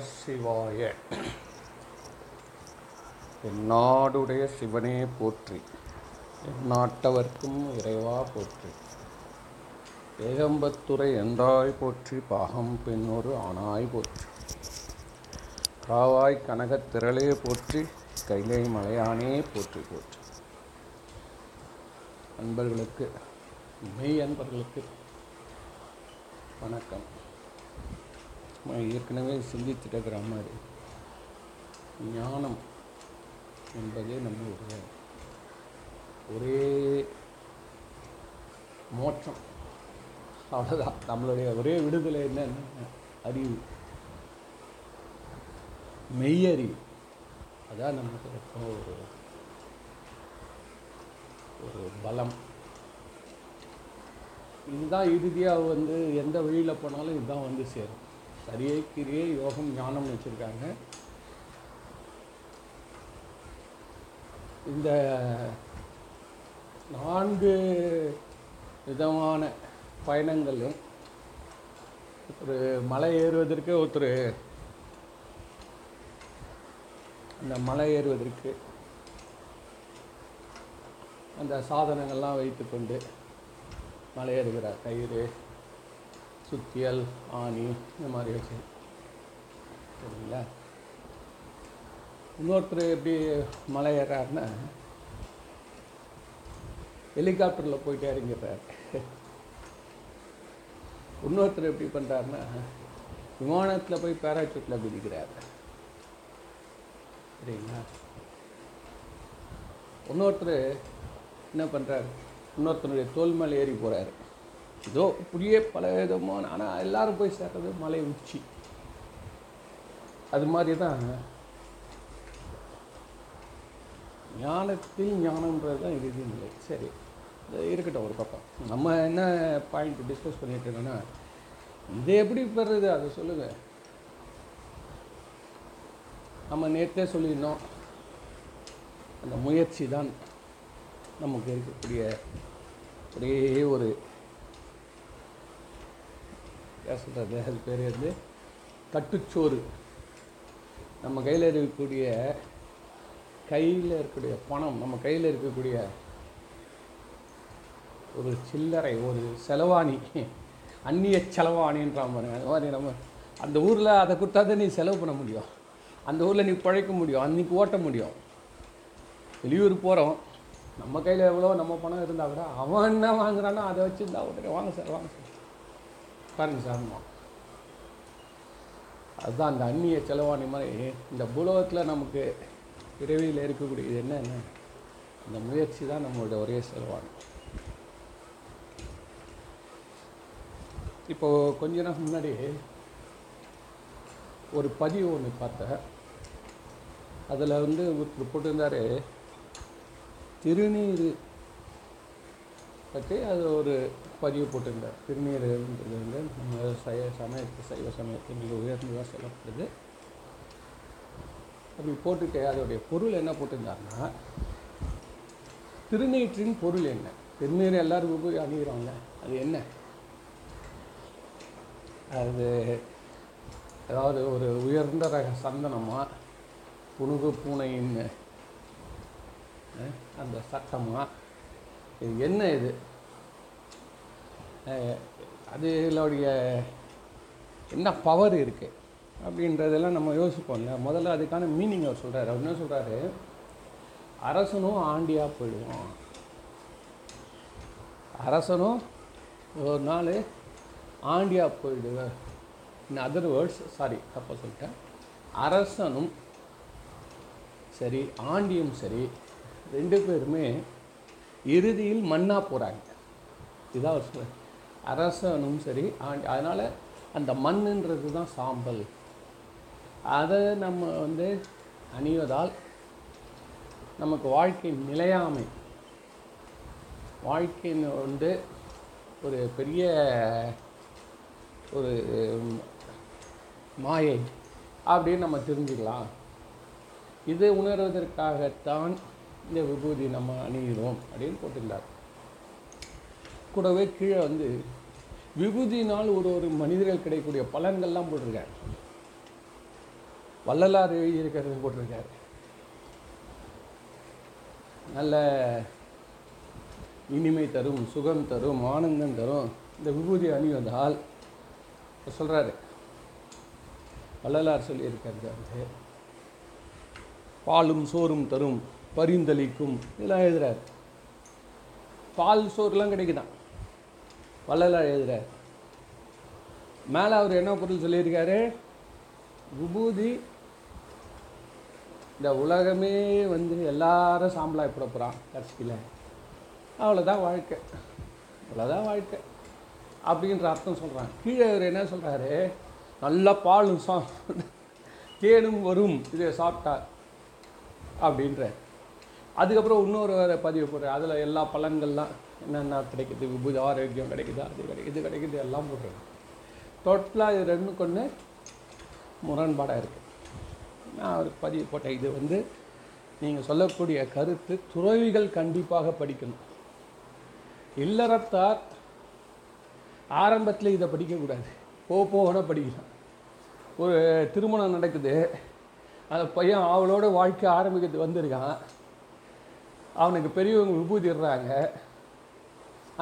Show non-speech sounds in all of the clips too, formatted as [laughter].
சிவாய எந்நாடுடைய சிவனே போற்றி எந்நாட்டவர்க்கும் இறைவா போற்றி. ஏகம்பத்துறை எந்தாய் போற்றி பாகம் பெண்ணொரு ஆணாய் போற்றி. காவாய் கனகத் திரளே போற்றி கைலை மலையானே போற்றி போற்றி. அன்பர்களுக்கு மெய் அன்பர்களுக்கு வணக்கம். ஏற்கனவே சிந்தித்துட்டு இருக்கிற மாதிரி ஞானம் என்பதே நம்மளுடைய ஒரே மோட்சம். அவ்வளோதான் நம்மளுடைய ஒரே விடுதலை என்னன்னா அறிவு. மெய்யறிவு. அதான் நமக்கு எப்போ ஒரு ஒரு பலம். இதுதான் இறுதியாக வந்து எந்த வழியில் போனாலும் இதுதான் வந்து சேரும். சரியை கிரியை யோகம் ஞானம்னு வச்சுருக்காங்க. இந்த நான்கு விதமான பயணங்களும் ஒரு மலை ஏறுவதற்கு ஒருத்தர் அந்த மலை ஏறுவதற்கு அந்த சாதனங்கள்லாம் வைத்துக்கொண்டு மலை ஏறுகிறார். கயிறு சுத்தியல் ஆணி இந்த மாதிரி வச்சு. சரிங்களா? இன்னொருத்தர் எப்படி மலை ஏறாருன்னா ஹெலிகாப்டரில் போயிட்டு இறங்கிடுறாரு. இன்னொருத்தர் எப்படி பண்ணுறாருன்னா விமானத்தில் போய் பேராசூட்டில் பிடிக்கிறார் சரிங்களா? இன்னொருத்தர் என்ன பண்ணுறாரு இன்னொருத்தனுடைய தோல் மேலே ஏறி போகிறாரு ஏதோ இப்படியே பல விதமான ஆனால் எல்லாரும் போய் சேர்றது மலை உச்சி. அது மாதிரி தான் ஞானத்தில் ஞானம்ன்றது தான் இறுதி நிலை. சரி இருக்கட்டும் ஒரு பக்கம். நம்ம என்ன பாயிண்ட் டிஸ்கஸ் பண்ணிட்டு இருக்கோன்னா இதை எப்படி பெறுறது? அதை சொல்லுங்கள் நம்ம நேற்றே சொல்லியிருந்தோம். அந்த முயற்சி தான் நமக்கு இருக்கக்கூடிய ஒரே ஒரு சொல்கிறது அது பேர் வந்து கட்டுச்சோறு. நம்ம கையில் இருக்கக்கூடிய கையில் இருக்கக்கூடிய பணம் நம்ம கையில் இருக்கக்கூடிய ஒரு சில்லறை ஒரு செலவாணி அந்நிய செலவாணின்ற பாருங்க. அந்த மாதிரி நம்ம அந்த ஊரில் அதை கொடுத்தா தான் நீ செலவு பண்ண முடியும். அந்த ஊரில் நீ பழைக்க முடியும் அன்றைக்கி ஓட்ட முடியும். வெளியூர் போகிறோம் நம்ம கையில் எவ்வளோ நம்ம பணம் இருந்தால் கூட அவன் என்ன வாங்குறானோ அதை வச்சுருந்தா உடனே வாங்க சார் வாங்க சார். பாருங்க சார் அதுதான் அந்த அந்நிய செலவாணி மாதிரி இந்த புலகத்தில் நமக்கு பிறவியில் இருக்கக்கூடியது என்னென்ன அந்த முயற்சி தான் நம்மளோட ஒரே செலவாணி. இப்போது கொஞ்ச நேரம் முன்னாடி ஒரு பதிவு ஒன்று பார்த்தேன். அதில் வந்து ஒருத்தர் போட்டிருந்தார் திருநீர் பற்றி அது ஒரு பதிவு போட்டிருந்தார். திருநீருன்றது வந்து நம்ம சைவ சமயத்து சைவ சமயத்து மிக உயர்ந்ததாக சொல்லப்படுது. அப்படி போட்டுட்டு அதோடைய பொருள் என்ன போட்டிருந்தாருன்னா திருநீற்றின் பொருள் என்ன? திருநீர் எல்லாரும் போய் அணிகிறாங்க அது என்ன? அது அதாவது ஒரு உயர்ந்த ரக சந்தனமாக புனுகு பூனையின் அந்த சட்டமாக இது என்ன இது? அதுகளுடைய என்ன பவர் இருக்குது அப்படின்றதெல்லாம் நம்ம யோசிப்போம்ல. முதல்ல அதுக்கான மீனிங் அவர் சொல்கிறார் அவர் என்ன சொல்கிறாரு அரசனும் ஆண்டியாக போயிடுவான் அரசனும் ஒரு நாள் ஆண்டியாக போயிடுவேன் இன் அதர் வேர்ட்ஸ் சாரி தப்பாக சொல்லிட்டேன். அரசனும் சரி ஆண்டியும் சரி ரெண்டு பேருமே இறுதியில் மண்ணாக போகிறாங்க இதான் ஒரு சொல்ல அரசனும் சரி அதனால் அந்த மண்ணுன்றது தான் சாம்பல். அதை நம்ம வந்து அணிவதால் நமக்கு வாழ்க்கை நிலையாமை வாழ்க்கையின் வந்து ஒரு பெரிய ஒரு மாயை அப்படின்னு நம்ம தெரிஞ்சுக்கலாம். இதை உணர்வதற்காகத்தான் இந்த விபூதி நம்ம அணிகிறோம் அப்படின்னு போட்டிருந்தார். கூடவே கீழே வந்து விபூதினால் ஒரு ஒரு மனிதர்கள் கிடைக்கக்கூடிய பலன்கள்லாம் போட்டிருக்கார். வள்ளலார் இருக்கிறது போட்டிருக்காரு. நல்ல இனிமை தரும் சுகம் தரும் ஆனந்தம் தரும். இந்த விபூதி அணி வந்தால் சொல்கிறாரு வள்ளலார் சொல்லியிருக்கிறது வந்து பாலும் சோறும் தரும். பரிந்தளிக்கும். இதெல்லாம் எழுதுறாரு. பால் சோறுலாம் கிடைக்குதான். வள்ளலார் எழுதுறாரு. மேலே அவர் என்ன பொருள் சொல்லியிருக்காரு? விபூதி இந்த உலகமே வந்து எல்லாரும் சாம்பலாக போட போகிறான் கடைசியில். அவ்வளோதான் வாழ்க்கை. அவ்வளோதான் வாழ்க்கை. அப்படின்ற அர்த்தம் சொல்கிறான் கீழே அவர் என்ன சொல்கிறாரு நல்லா பாலும் சா தேனும் வரும். இதை சாப்பிட்டா அப்படின்ற அதுக்கப்புறம் இன்னொரு வேறு பதிவு போடுறேன். அதில் எல்லா பலன்கள்லாம் என்னென்ன கிடைக்குது விபூதி ஆரோக்கியம் கிடைக்குது அது கிடைக்குது கிடைக்குது எல்லாம் போடுறேன். டோட்டலாக இது ரெண்டு கொண்டு முரண்பாடாக இருக்குது நான் ஒரு பதிவு போட்டேன். இது வந்து நீங்கள் சொல்லக்கூடிய கருத்து துறவிகள் கண்டிப்பாக படிக்கணும். இல்லறத்தார் ஆரம்பத்தில் இதை படிக்கக்கூடாது. போக போகணும் படிக்கலாம் ஒரு திருமணம் நடக்குது. அந்த பையன் அவளோட வாழ்க்கை ஆரம்பிக்கிறது வந்திருக்கான். அவனுக்கு பெரியவங்க விபூதிடுறாங்க.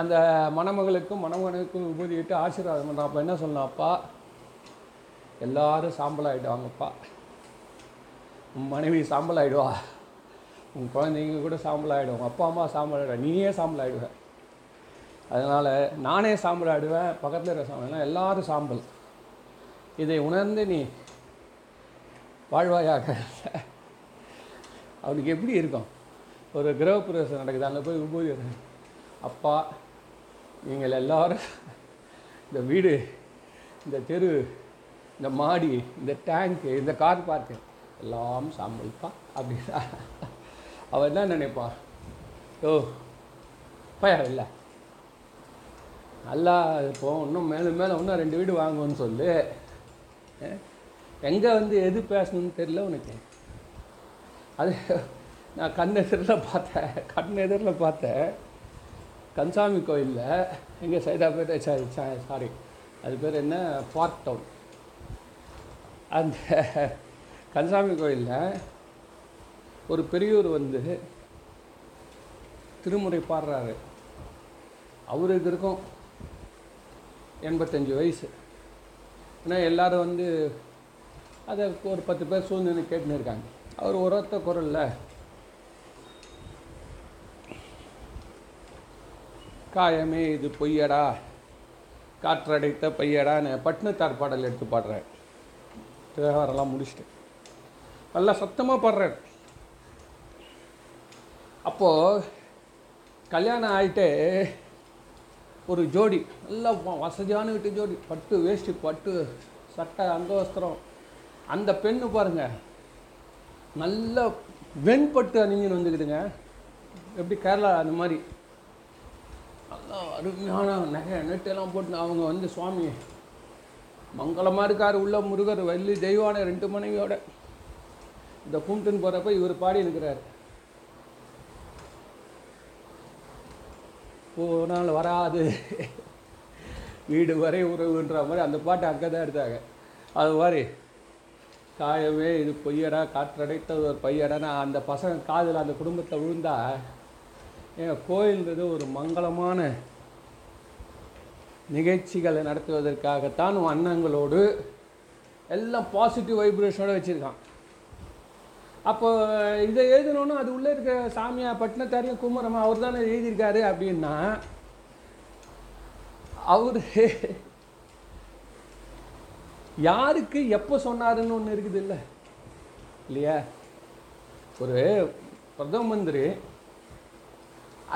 அந்த மணமகளுக்கும் மணமகனுக்கும் விபூதிட்டு ஆசீர்வாதம் பண்ணுறான் அப்போ என்ன சொல்லணும் அப்பா எல்லாரும் சாம்பல் ஆகிடுவாங்கப்பா உன் மனைவி சாம்பல் ஆகிடுவா உன் குழந்தைங்க கூட சாம்பல் அப்பா அம்மா சாம்பல் ஆகிடுவா நீயே சாம்பல் ஆகிடுவேன் அதனால் நானே சாம்பலாகிடுவேன் பக்கத்தில் இருக்கிற சாம்பல். எல்லாரும் சாம்பல். இதை உணர்ந்து நீ வாழ்வாயாக அவனுக்கு எப்படி இருக்கும்? ஒரு கிரகப்பிரவேசம் நடக்குது. அங்கே போய் விபூதி அப்பா நீங்கள் எல்லாரும் இந்த வீடு இந்த தெரு இந்த மாடி இந்த டேங்க்கு இந்த கார் பார்க்கு எல்லாம் சாம்பல்ப்பா அப்படின்னா அவன் என்ன நினைப்பான் ஓ பயா இல்லை. நல்லா இப்போ இன்னும் மேலே மேலே இன்னும் ரெண்டு வீடு வாங்குவோன்னு சொல்லு. எங்கே வந்து எது பேசணும்னு தெரியல உனக்கு? அது நான் கண் எதிரில் பார்த்தேன். கண் எதிரில் பார்த்தேன். கன்சாமி கோயிலில் எங்கள் சைதாப்பேட்டை சாரி சாரி அது பேர் என்ன? பார்க் டவுன் அந்த கன்சாமி கோயிலில் ஒரு பெரியூர் வந்து திருமுறை பாடுறாரு. அவருக்கு இருக்கும் எண்பத்தஞ்சு வயசு. ஏன்னா எல்லோரும் வந்து அதை ஒரு பத்து பேர் சூழ்நிலை கேட்டுன்னு இருக்காங்க. அவர் ஒருத்த குரலில் காயமே இது பொய்யடா. காற்றடைத்த பையடான்னு பட்னத்தார் பாடல் எடுத்து பாடுறார். விவகாரம்லாம் முடிச்சுட்டு நல்லா சத்தமாக பாடுறார். அப்போது கல்யாணம் ஆகிட்டு ஒரு ஜோடி நல்லா வசதியான வீட்டு ஜோடி பட்டு வேஷ்டி பட்டு சட்டை அங்கவஸ்திரம் அந்த பெண்ணு பாருங்க நல்ல வெண்பட்டு அணிஞ்சுன்னு வந்துக்குதுங்க. எப்படி கேரளா அந்த மாதிரி. நல்லா அருமையான நகை நெட்டெல்லாம் போட்டு அவங்க வந்து சுவாமி மங்களமாக இருக்கார் உள்ள முருகர் வள்ளி தெய்வான ரெண்டு மனைவியோட. இந்த கும்பிட்டுன்னு போகிறப்ப இவர் பாடி இருக்கிறார். போனால் வராது. வீடு வரை உறவுன்ற மாதிரி அந்த பாட்டு அங்கே தான் எடுத்தாங்க. அது மாதிரி காயமே இது பொய்யடா காற்றடைத்த ஒரு பையடா அந்த பசங்க காதில் அந்த குடும்பத்தை விழுந்தா ஏன் கோயில்ன்றது ஒரு மங்களமான நிகழ்ச்சிகளை நடத்துவதற்காகத்தான் அண்ணங்களோடு எல்லாம் பாசிட்டிவ் வைப்ரேஷனோடு வச்சுருக்கான். அப்போ இதை எழுதணும்னா அது உள்ளே இருக்க சாமியா பட்டினத்தாரியும் குமரமா அவர் தானே எழுதியிருக்காரு அப்படின்னா அவர் யாருக்கு எப்போ சொன்னாருன்னு ஒன்று இருக்குது இல்லை இல்லையா? ஒரு பிரதம மந்திரி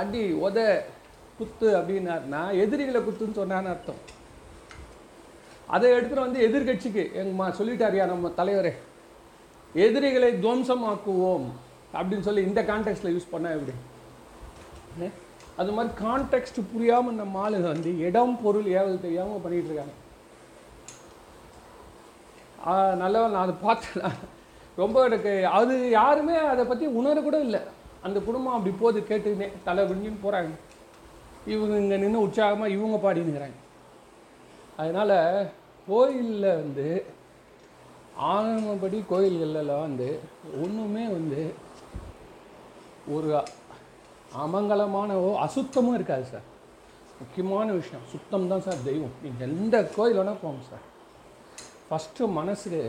அடி உத குத்து அப்படின்னாருன்னா எதிரிகளை குத்துன்னு சொன்னான்னு அர்த்தம். அதை எடுத்துகிட்டு வந்து எதிர்கட்சிக்கு எங்கம்மா சொல்லிட்டாரியா நம்ம தலைவரே எதிரிகளை துவம்சமாக்குவோம் அப்படின்னு சொல்லி இந்த கான்டெக்ட்ல யூஸ் பண்ணால் எப்படி? அது மாதிரி கான்டெக்ட் புரியாமல் நம்ம ஆளுங்க வந்து இடம் பொருள் ஏவல் தெரியாமல் பண்ணிட்டு இருக்காங்க. நல்லவன் நான் அதை பார்த்தேன் ரொம்ப எனக்கு அது யாருமே அதை பற்றி உணர கூட இல்லை. அந்த குடும்பம் அப்படி போகுது கேட்டுக்கினே தலை விடிஞ்சுன்னு போகிறாங்க இவங்க இங்கே நின்று உற்சாகமாக இவங்க பாடினுங்கிறாங்க அதனால் கோயிலில் வந்து ஆரம்பப்படி கோயில்களெல்லாம் வந்து ஒன்றுமே வந்து ஒரு அமங்கலமான ஓ அசுத்தமும் இருக்காது சார். முக்கியமான விஷயம் சுத்தம் தான் சார் தெய்வம். நீங்கள் எந்த கோயில் வேணால் போங்க சார். ஃபஸ்ட்டு மனசு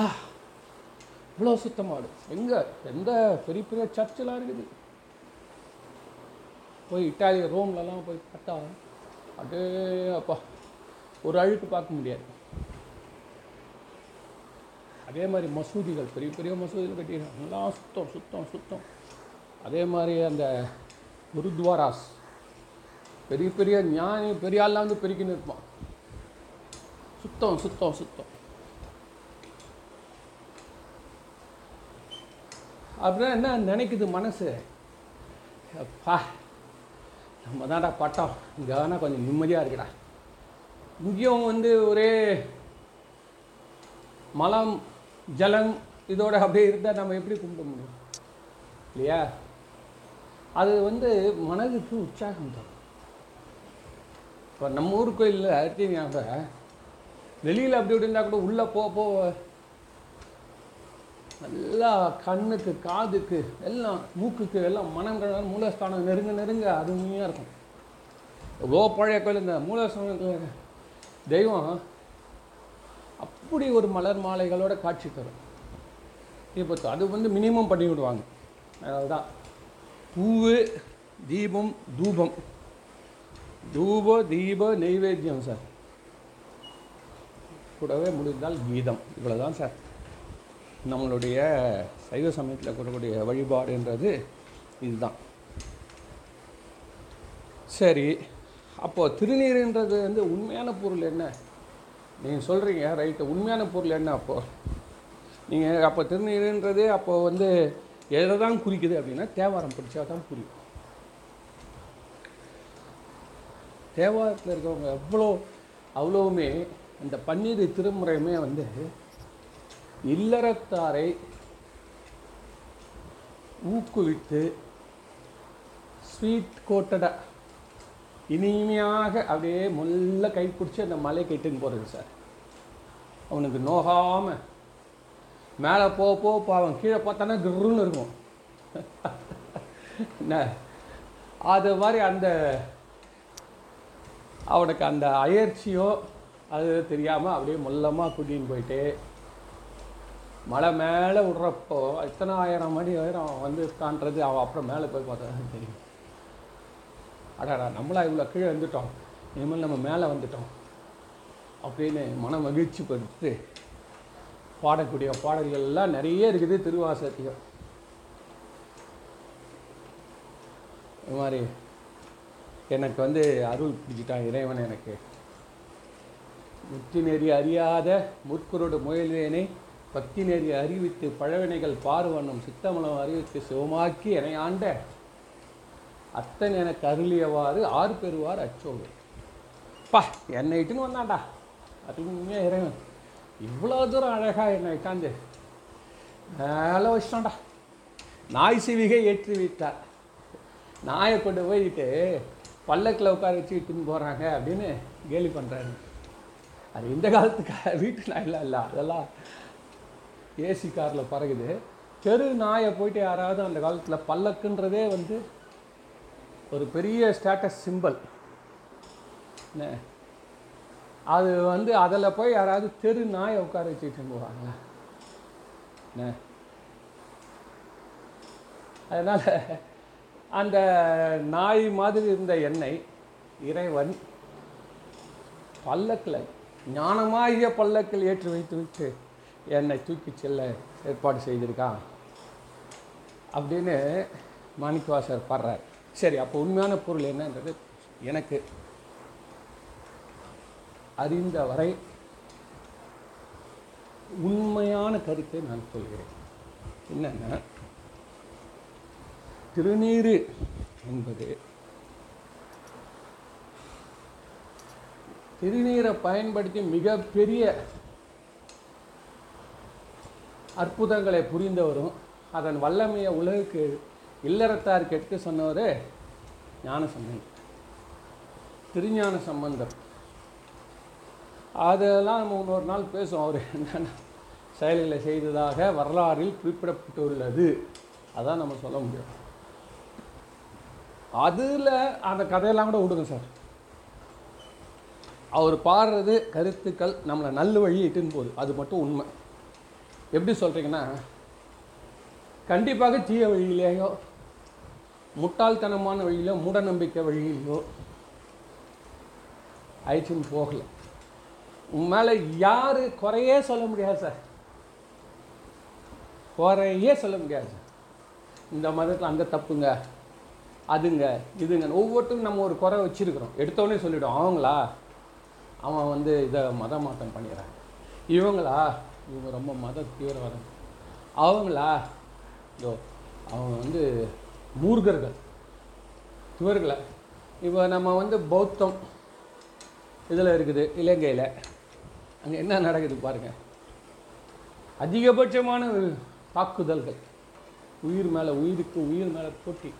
ஆ இவ்வளோ சுத்தமாடும் எங்கே? எந்த பெரிய பெரிய சர்ச்செலாம் இருக்குது. போய் இட்டாலி ரோம்லலாம் போய் பார்த்தா அப்படியே அப்பா ஒரு அழுக்கு பார்க்க முடியாது. அதே மாதிரி மசூதிகள் பெரிய பெரிய மசூதிகள் கட்டிடுறாங்க எல்லாம் சுத்தம் சுத்தம் சுத்தம். அதே மாதிரி அந்த குருத்வாராஸ் பெரிய பெரிய ஞானி பெரிய ஆள்லாம் வந்து பெருக்கின்னு இருப்பான். சுத்தம் சுத்தம் சுத்தம். அப்படின்னா என்ன நினைக்குது மனசு? அப்பா நம்ம தான்டா பட்டம். இங்கே வேணால் கொஞ்சம் நிம்மதியாக இருக்குடா. இங்கேயும் வந்து ஒரே மலம் ஜலம் இதோட அப்படியே இருந்தால் நம்ம எப்படி கும்பிட முடியும்? இல்லையா? அது வந்து மனதுக்கு உற்சாகம் தரும். இப்போ நம்ம ஊர் கோயிலில் எடுத்தீங்கன்னா வெளியில் அப்படி இப்படி இருந்தால் கூட உள்ளே போக போக நல்லா கண்ணுக்கு காதுக்கு எல்லாம் மூக்குக்கு எல்லாம் மனங்கள் மூலஸ்தானம் நெருங்க நெருங்க அருமையாக இருக்கும். எவ்வளோ பழைய கோயில் இந்த மூலஸ்தானத்தில் தெய்வம் அப்படி ஒரு மலர் மாலைகளோட காட்சி தரும். இப்போ அது வந்து மினிமம் பண்ணி விடுவாங்க. அதுதான் பூவு தீபம் தூபம். தூப தீப நெய்வேத்தியம் சார். கூடவே முடிந்தால் கீதம். இவ்வளோதான் சார். நம்மளுடைய சைவ சமயத்தில் கூடக்கூடிய வழிபாடுன்றது இதுதான். சரி அப்போது திருநீருன்றது வந்து உண்மையான பொருள் என்ன? நீங்கள் சொல்கிறீங்க ரைட்டு. உண்மையான பொருள் என்ன அப்போது நீங்கள் அப்போ திருநீருன்றது அப்போது வந்து எதை தான் குறிக்குது அப்படின்னா தேவாரம் பிடிச்சா தான் புரியும் தேவாரத்தில் இருக்கிறவங்க எவ்வளோ அவ்வளோவுமே இந்த பன்னீர் திருமுறையுமே வந்து இல்லறத்தாரை ஊக்குவித்து ஸ்வீட் கோட்டடா. இனிமையாக அப்படியே முல்ல கை பிடிச்சி அந்த மலை கெட்டுன்னு போகிறது சார். அவனுக்கு நோகாமல் மேலே போ போக பாவம் கீழே பார்த்தானா கிருன்னு இருக்கும். என்ன? அது மாதிரி அந்த அவனுக்கு அந்த அயற்சியோ அது தெரியாமல் அப்படியே மொல்லமாக கூட்டின்னு போயிட்டு மலை மேலே விடுறப்போ எத்தனை ஆயிரம் மணி ஆயிரம் அவன் வந்து காண்றது அவன் அப்புறம் மேலே போய் பார்த்தா தான் தெரியும். அடாடா நம்மளா இவ்வளோ கீழே வந்துட்டோம் இனிமேல் நம்ம மேலே வந்துட்டோம். அப்படின்னு மன மகிழ்ச்சி படுத்து பாடக்கூடிய பாடல்கள் எல்லாம் நிறைய இருக்குது திருவாசத்தியம் இது மாதிரி எனக்கு வந்து அருள் பிடிச்சிட்டான் இறைவன் எனக்கு. முத்தி நெறி அறியாத முற்குரோடு முயல்வேனை பக்தி நெறி அறிவித்து பழவினைகள் பார்வனும் சித்தமலம் அறிவித்து சிவமாக்கி என ஆண்ட. அத்தன் எனக்கு அருளியவாறு ஆறு பெறுவார் அச்சோடு. பா என்னை இட்டுன்னு வந்தான்டா அருமையாக இறைவன். இவ்வளோ தூரம் அழகாக என்னை இட்டாந்து மேலே வச்சிட்டான்டா. நாய் சிவிகை ஏற்றி விட்டார் நாயை கொண்டு போயிட்டு பல்லக்கில் உட்கார வச்சு இட்டுன்னு போகிறாங்க அப்படின்னு கேலி பண்ணுறாரு அது இந்த காலத்துக்கு வீட்டு நாயெல்லாம் இல்லை. அதெல்லாம் ஏசி காரில் பறகுது. தெரு நாயை போயிட்டு யாராவது அந்த காலத்தில் பல்லக்குன்றதே வந்து ஒரு பெரிய ஸ்டேட்டஸ் சிம்பல் என்ன? அது வந்து அதில் போய் யாராவது தெரு நாயை உட்கார வச்சுட்டு போவாங்களா? என்ன? அதனால் அந்த நாய் மாதிரி இருந்த எண்ணெய் இறைவன் பல்லக்கில் ஞானமாகிய பல்லக்கில் ஏற்றி வைத்து விட்டு என்னை தூக்கி செல்ல ஏற்பாடு செய்திருக்கான் அப்படின்னு மாணிக்கவாசர் பாடுறார். சரி அப்போ உண்மையான பொருள் என்னன்றது எனக்கு அறிந்த வரை உண்மையான கருத்தை நான் சொல்கிறேன். என்னென்னா திருநீரு என்பது திருநீரை பயன்படுத்தி மிகப்பெரிய அற்புதங்களை புரிந்தவரும். அதன் வல்லமையை உலகுக்கு இல்லறத்தார் கெட்டு சொன்னவர் ஞான சம்பந்தர். திருஞான சம்பந்தர். அதெல்லாம் நம்ம இன்னொரு நாள் பேசுவோம். அவர் என்னென்ன செயல்களை செய்ததாக வரலாறில் குறிப்பிடப்பட்டுள்ளது. அதான் நம்ம சொல்ல முடியும். அதில் அந்த கதையெல்லாம் கூட விடுங்க சார். அவர் பாடுறது கருத்துக்கள் நம்மளை நல்ல வழி இட்டுன்னு போகுது. அது மட்டும் உண்மை. எப்படி சொல்கிறீங்கன்னா கண்டிப்பாக தீய வழியிலேயோ முட்டாள்தனமான வழியிலோ மூடநம்பிக்கை வழியிலையோ அழிச்சுன்னு போகலை. உன் மேலே யார் குறையே சொல்ல முடியாது சார். குறையே சொல்ல முடியாது சார். இந்த மதத்தில் அந்த தப்புங்க அதுங்க இதுங்க ஒவ்வொருத்தரும் நம்ம ஒரு குறை வச்சுருக்கிறோம். எடுத்தோடனே சொல்லிவிடும் அவங்களா? அவன் வந்து இதை மத மாற்றம் பண்ணிடுறான். இவங்களா? இவங்க ரொம்ப மத தீவிரவாதம் அவங்களா? இதோ அவங்க வந்து மூர்கர்கள். இவர்களை? இப்போ நம்ம வந்து பௌத்தம் இதில் இருக்குது இலங்கையில். அங்கே என்ன நடக்குது பாருங்கள் அதிகபட்சமான தாக்குதல்கள். உயிர் மேலே உயிருக்கு உயிர் மேலே போட்டி.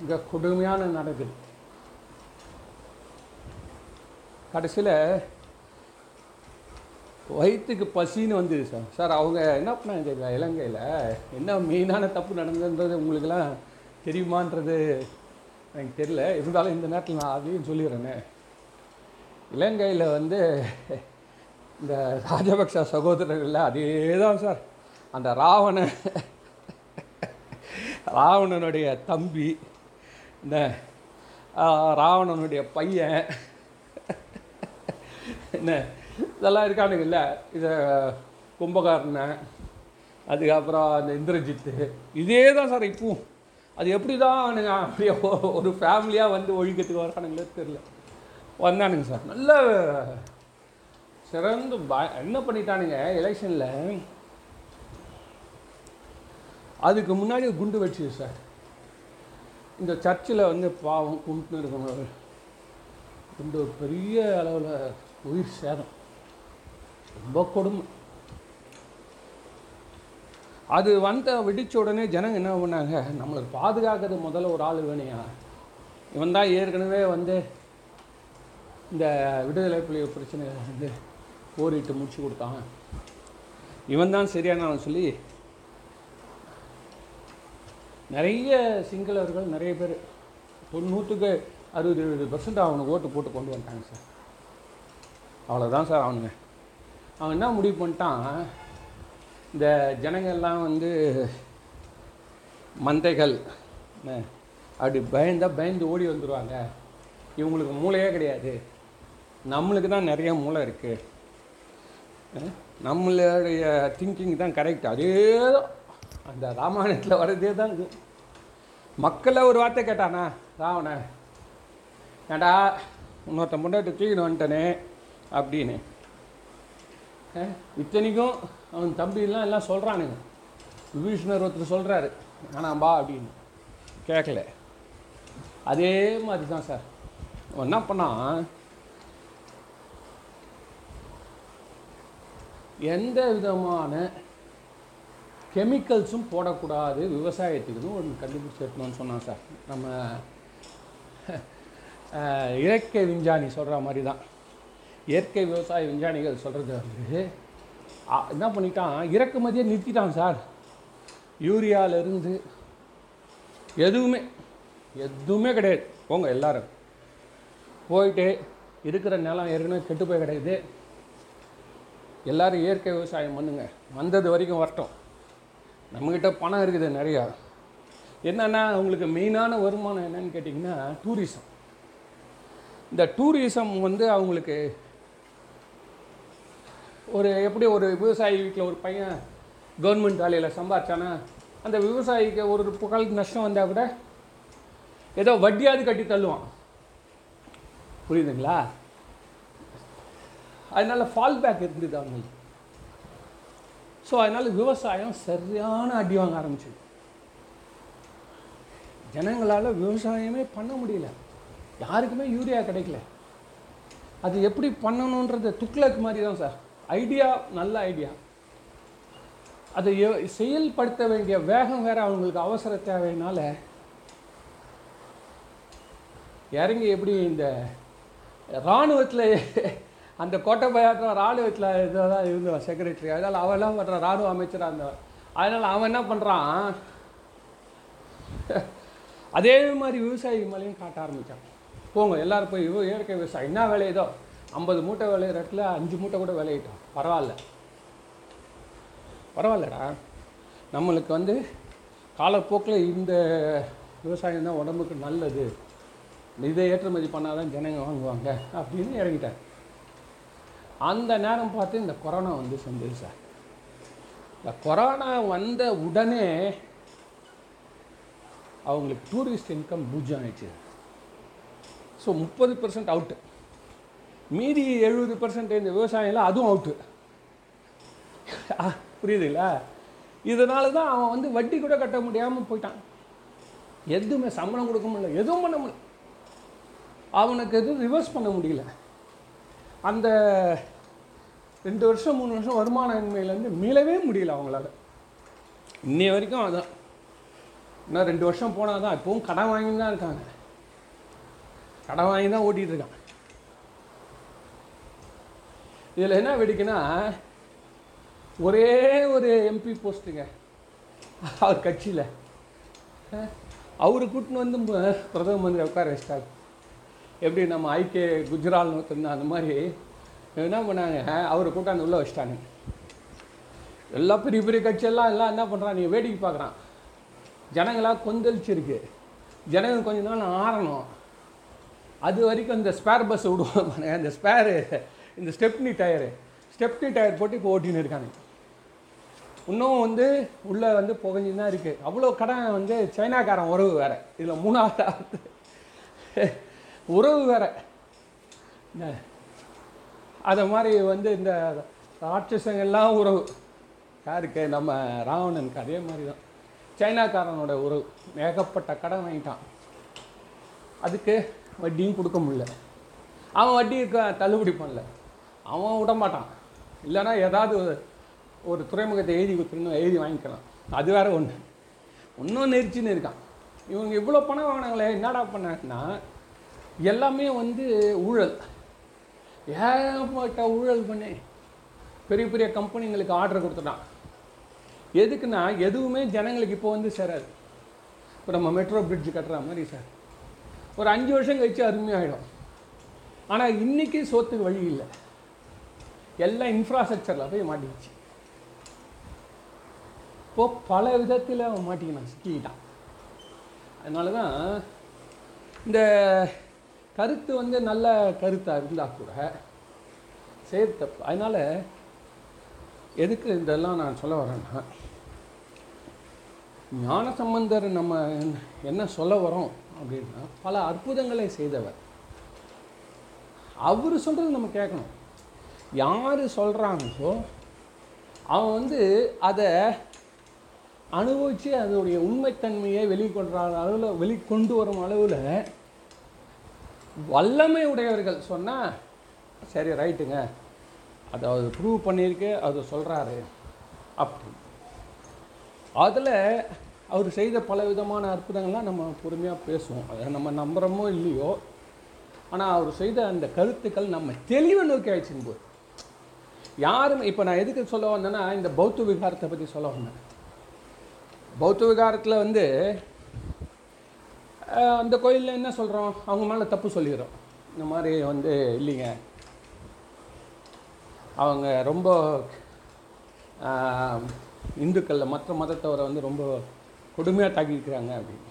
இங்கே கொடுமையான நடக்குது. கடைசியில் வயிற்றுக்கு பசின்னு வந்தது சார். சார் அவங்க என்ன பண்ணாங்க இலங்கையில் என்ன மெயினான தப்பு நடந்ததுன்றது உங்களுக்கெல்லாம் தெரியுமான்றது எனக்கு தெரியல. இருந்தாலும் இந்த நேரத்தில் நான் அதையும் சொல்லிடுறேனே. இலங்கையில் வந்து இந்த ராஜபக்ச சகோதரர்கள் அதே தான் சார். அந்த ராவண ராவணனுடைய தம்பி இந்த ராவணனுடைய பையன் என்ன இதெல்லாம் இருக்கானுங்கல்ல. இதை கும்பகர்ணன் அதுக்கப்புறம் அந்த இந்திரஜித்து இதே தான் சார் இப்பவும். அது எப்படி தான் அப்படியே ஒரு ஃபேமிலியாக வந்து ஒழிக்கிறதுக்கு வரானுங்களே தெரில வந்தானுங்க சார். நல்ல சிறந்து ப என்ன பண்ணிட்டானுங்க எலெக்ஷனில் அதுக்கு முன்னாடி குண்டு வச்சு சார். இந்த சர்ச்சில் வந்து பாவம் கும்பிட்டு இருக்கணும் குண்டு பெரிய அளவில் உயிர் சேதம். ரொம்ப கொடுமை அது வந்த வெடிச்ச உடனே ஜனங்க என்ன பண்ணாங்க? நம்மளுக்கு பாதுகாக்கிறது முதல்ல ஒரு ஆள் வேணையா இவன் தான் ஏற்கனவே வந்து இந்த விடுதலை புலிகள் பிரச்சனை வந்து போரிட்டு முடிச்சு கொடுத்தான். இவன் தான் சரியானவன் சொல்லி நிறைய சிங்களவர்கள் நிறைய பேர் தொண்ணூற்றுக்கு அறுபது எழுபது பர்சன்ட் அவனுக்கு ஓட்டு போட்டு கொண்டு வந்துட்டாங்க சார். அவ்வளோதான் சார் அவனுங்க. அவன் என்ன முடிவு பண்ணிட்டான்? இந்த ஜனங்கள்லாம் வந்து மந்தைகள் அப்படி பயந்தால் பயந்து ஓடி வந்துடுவாங்க இவங்களுக்கு மூளையே கிடையாது. நம்மளுக்கு தான் நிறைய மூளை இருக்குது நம்மளுடைய திங்கிங் தான் கரெக்ட் அதே தான் அந்த ராமாயணத்தில் வர்றதே தான் இது. மக்களை ஒரு வார்த்தை கேட்டானா ராவணன் ஏண்டா இன்னொருத்தன் முன்னாடி தூக்கின்னு வந்துட்டனே அப்படின்னு. இத்தனைக்கும் அவன் தம்பிலாம் எல்லாம் சொல்கிறானுங்க விபீஷ்ணர் ஒருத்தர் சொல்கிறாரு ஆனாம்பா அப்படின்னு. கேட்கல. அதே மாதிரி தான் சார். அவன் என்ன பண்ணான் எந்த விதமான கெமிக்கல்ஸும் போடக்கூடாது விவசாயத்துக்குன்னு ஒன்று கண்டுபிடிச்சு எடுக்கணும்னு சொன்னான் சார். நம்ம இயற்கை விஞ்ஞானி சொல்கிற மாதிரி தான் இயற்கை விவசாய விஞ்ஞானிகள் சொல்கிறது வந்து என்ன பண்ணிட்டான்? இறக்குமதியை நிறுத்திட்டான் சார். யூரியாவிலேருந்து எதுவுமே எதுவுமே கிடையாது. போங்க எல்லாரும். போயிட்டு இருக்கிற நிலம் ஏற்கனவே கெட்டு போய் கிடையாது எல்லோரும் இயற்கை விவசாயம் பண்ணுங்க. வந்தது வரைக்கும் வரட்டும். நம்மக்கிட்ட பணம் இருக்குது நிறையா. என்னென்னா உங்களுக்கு மெயினான வருமானம் என்னன்னு கேட்டிங்கன்னா டூரிசம். இந்த டூரிசம் வந்து அவங்களுக்கு ஒரு எப்படி ஒரு விவசாயி வீட்டில் ஒரு பையன் கவர்மெண்ட் வேலையில் சம்பாரிச்சானா அந்த விவசாயிக்கு ஒரு புகழுக்கு நஷ்டம் வந்தால் கூட ஏதோ வட்டியாவது கட்டி தள்ளுவான். புரியுதுங்களா? அதனால் ஃபால் பேக் இருந்தது அவங்களுக்கு. ஸோ அதனால் விவசாயம் சரியான அடி வாங்க ஆரம்பிச்சது. ஜனங்களால் விவசாயமே பண்ண முடியல. யாருக்குமே யூரியா கிடைக்கல. அது எப்படி பண்ணணுன்றது துக்ளக் மாதிரி தான் சார். ஐடியா நல்ல ஐடியா அதை செயல்படுத்த வேண்டிய வேகம் வேற அவங்களுக்கு அவசர தேவையினால இறங்கி எப்படி இந்த இராணுவத்தில் அந்த கோட்டை இராணுவத்தில் இதாக தான் இருந்தவன் செக்ரட்டரி அதனால் அவெல்லாம் பண்ணுற ராணுவ அமைச்சராக இருந்தவன் அதனால் அவன் என்ன பண்ணுறான் அதே மாதிரி விவசாயி மேலேயும் காட்ட ஆரம்பித்தான் போங்க எல்லாரும் போய் இயற்கை விவசாயம் என்ன விளையுதோ ஐம்பது மூட்டை விளையிற இடத்துல அஞ்சு மூட்டை கூட விளையிட்டோம். பரவாயில்ல. பரவாயில்லடா. நம்மளுக்கு வந்து காலப்போக்கில் இந்த விவசாயம் தான் உடம்புக்கு நல்லது. இதை ஏற்றுமதி பண்ணால் தான் ஜனங்க வாங்குவாங்க அப்படின்னு இறங்கிட்டார். அந்த நேரம் பார்த்து இந்த கொரோனா வந்து செஞ்சது சார். இந்த கொரோனா வந்த உடனே அவங்களுக்கு டூரிஸ்ட் இன்கம் பூஜ்ஜம் ஆயிடுச்சு. ஸோ முப்பது பர்சன்ட் அவுட்டு மீதி எழுபது பர்சன்டேஜ் இந்த விவசாயம்லாம் அதுவும் அவுட்டு புரியுதுங்களா இதனால தான் அவன் வந்து வட்டி கூட கட்ட முடியாமல் போயிட்டான். எதுவுமே சம்பளம் கொடுக்க முடியல எதுவும் பண்ண முடியல. அவனுக்கு எதுவும் ரிவர்ஸ் பண்ண முடியல. அந்த ரெண்டு வருஷம் மூணு வருஷம் வருமான இன்மையிலேருந்து மீளவே முடியல அவங்களால. இன்னி வரைக்கும் அதான். இன்னும் ரெண்டு வருஷம் போனால் தான் இப்போவும் கடன் வாங்கி தான் இருக்காங்க. கடன் வாங்கி தான் ஓட்டிகிட்டு இருக்கான். இதில் என்ன வெடிக்குன்னா ஒரே ஒரு எம்பி போஸ்ட்டுங்க. அவர் கட்சியில். அவரு கூட்டின்னு வந்து பிரதம மந்திரி உட்கார வச்சிட்டாரு. எப்படி நம்ம ஐக்கிய குஜரால்னு ஒருத்தர் அந்த மாதிரி என்ன பண்ணாங்க? அவரை கூட்டாந்து உள்ளே வச்சிட்டாங்க எல்லா பெரிய பெரிய கட்சியெல்லாம் எல்லாம் என்ன பண்ணுறான் நீ வேடிக்கை பார்க்குறான். ஜனங்களாக கொந்தளிச்சிருக்கு. ஜனங்கள் கொஞ்ச நாள் ஆறணும். அது வரைக்கும் இந்த ஸ்பேர் பஸ் விடுவோம் அந்த ஸ்பேரு இந்த ஸ்டெப்னி டயரு. ஸ்டெப்னி டயர் போட்டு இப்போ ஓட்டின்னு இருக்காங்க. இன்னும் வந்து உள்ளே வந்து புகஞ்சு தான் இருக்குது அவ்வளோ கடன் வந்து சைனாக்காரன் உறவு வேறு. இதில் மூணாவது உறவு வேறு. அதை மாதிரி வந்து இந்த ராட்சசங்கள்லாம் உறவு. யாருக்கு? நம்ம ராவணனுக்கு அதே மாதிரி தான் சைனாக்காரனோட உறவு. ஏகப்பட்ட கடன் வாங்கிட்டான். அதுக்கு வட்டியும் கொடுக்க முடியல. அவன் வட்டி தள்ளுபடி பண்ணல. அவன் விட மாட்டான். இல்லைன்னா ஏதாவது ஒரு- ஒரு துறைமுகத்தை எழுதி கொடுத்துருந்தோம் எழுதி வாங்கிக்கலாம். அது வேற ஒன்று இன்னும் நெரிச்சின்னு இருக்கான். இவங்க இவ்வளோ பணம் வாங்கினாங்களே என்னடா பண்ணாங்கன்னா எல்லாமே வந்து ஊழல். ஏகப்பட்ட ஊழல் பண்ணி பெரிய பெரிய கம்பெனிங்களுக்கு ஆர்டர் கொடுத்துட்டான். எதுக்குன்னா எதுவுமே ஜனங்களுக்கு இப்போ வந்து சேராது. இப்போ நம்ம மெட்ரோ பிரிட்ஜ் கட்டுற மாதிரி சார். ஒரு அஞ்சு வருஷம் கழிச்சு அருமையாகிடும் ஆனால் இன்றைக்கி சோத்துக்கு வழி இல்லை. எல்லாம் இன்ஃப்ராஸ்ட்ரக்சரில் போய் மாட்டிக்கிச்சு. இப்போ பல விதத்தில் அவன் மாட்டிக்கினான் சிக்கிக்கிட்டான். அதனால தான் இந்த கருத்து வந்து நல்ல கருத்தாக இருந்தால் கூட செய்யறது தப்பு. அதனால் எதுக்கு இதெல்லாம் நான் சொல்ல வரேன்னா ஞானசம்பந்தர் நம்ம என்ன சொல்ல வரோம் அப்படின்னா பல அற்புதங்களை செய்தவர். அவர் சொல்கிறது நம்ம கேட்கணும். யார் சொல்கிறாங்களோ அவன் வந்து அதை அனுபவித்து அதனுடைய உண்மைத்தன்மையை வெளிக்கொண்ட அளவில் வெளிக்கொண்டு வரும் அளவில் வல்லமை உடையவர்கள் சொன்னால் சரி ரைட்டுங்க. அதை அவர் ப்ரூவ் பண்ணியிருக்கு அது சொல்கிறாரு அப்படி. அதில் அவர் செய்த பல விதமான அற்புதங்கள்லாம் நம்ம பொறுமையாக பேசுவோம். அதை நம்ம நம்புகிறோமோ இல்லையோ ஆனால் அவர் செய்த அந்த கருத்துக்கள் நம்ம தெளிவை நோக்கி ஆயிடுச்சுன்னு போது யாரும் இப்போ நான் எதுக்கு சொல்ல வந்தேன்னா இந்த பௌத்த விகாரத்தை பற்றி சொல்ல வந்தேன். பௌத்த விகாரத்தில் வந்து அந்த கோயிலில் என்ன சொல்கிறோம் அவங்க மேலே தப்பு சொல்லிடுறோம். இந்த மாதிரி வந்து இல்லைங்க. அவங்க ரொம்ப இந்துக்களில் மற்ற மதத்தவரை வந்து ரொம்ப கொடுமையாக தாக்கியிருக்கிறாங்க அப்படின்னு.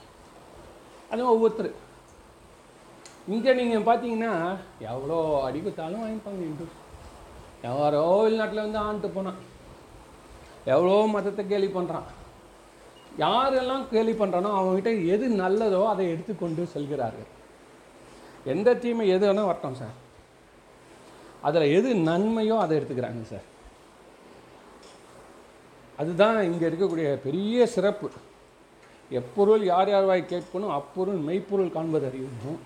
அது ஒவ்வொருத்தர். இங்கே நீங்கள் பார்த்தீங்கன்னா எவ்வளோ அடிபட்டாலும் வாங்கிப்பாங்க இந்து யாரோ வெளிநாட்டில் வந்து ஆண்டு போனான். எவ்வளோ மதத்தை கேலி பண்ணுறான் யாரெல்லாம் கேலி பண்ணுறானோ அவங்ககிட்ட எது நல்லதோ அதை எடுத்துக்கொண்டு செல்கிறார்கள். எந்த தீமை எது வேணால் வரட்டும் சார். அதில் எது நன்மையோ அதை எடுத்துக்கிறாங்க சார். அதுதான் இங்கே இருக்கக்கூடிய பெரிய சிறப்பு. எப்பொருள் யார் யார் வாய் கேட்கணும் அப்பொருள் மெய்ப்பொருள் காண்பது அறியணும்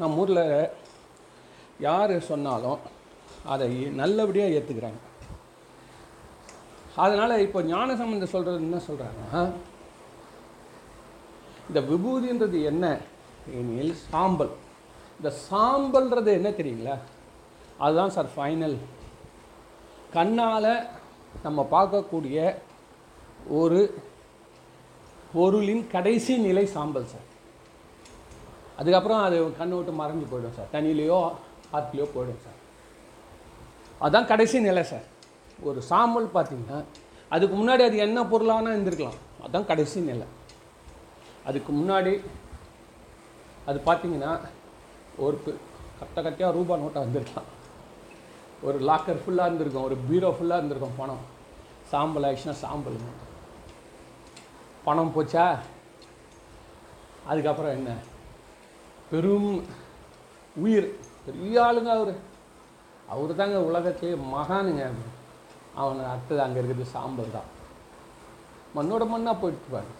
நம்ம ஊரில் யார் சொன்னாலும் அதை நல்லபடியாக ஏற்றுக்கிறாங்க அதனால் இப்போ ஞான சம்பந்தம் சொல்கிறது என்ன சொல்கிறாங்கன்னா இந்த விபூதின்றது என்ன? எனில் சாம்பல். இந்த சாம்பல்ன்றது என்ன தெரியுங்களா? அதுதான் சார் ஃபைனல் கண்ணால் நம்ம பார்க்கக்கூடிய ஒரு பொருளின் கடைசி நிலை சாம்பல் சார் அதுக்கப்புறம் அது கண்ணை விட்டு மறைஞ்சு போயிடும் சார் தண்ணியிலையோ ஆற்றுலையோ போயிடும் சார். அதான் கடைசி நிலை சார். ஒரு சாம்பல் பார்த்தீங்கன்னா அதுக்கு முன்னாடி அது என்ன பொருளானா இருந்திருக்கலாம். அதுதான் கடைசி நிலை. அதுக்கு முன்னாடி அது பார்த்தீங்கன்னா ஒரு பெ- கட்ட கட்டியாக ரூபா நோட்டாக இருந்திருக்கலாம். ஒரு லாக்கர் ஃபுல்லாக இருந்திருக்கும். ஒரு பீரோ ஃபுல்லாக இருந்திருக்கும் பணம். சாம்பல் ஆயிடுச்சுன்னா சாம்பல் பணம் போச்சா? அதுக்கப்புறம் என்ன? பெரும் உயிர். பெரிய ஆளுங்க அவர். அவர் தாங்க உலகத்திலே மகானுங்க. அவனை அடுத்தது அங்கே இருக்கிறது சாம்பல் தான். மண்ணோட மண்ணாக போயிட்டுருப்பாங்க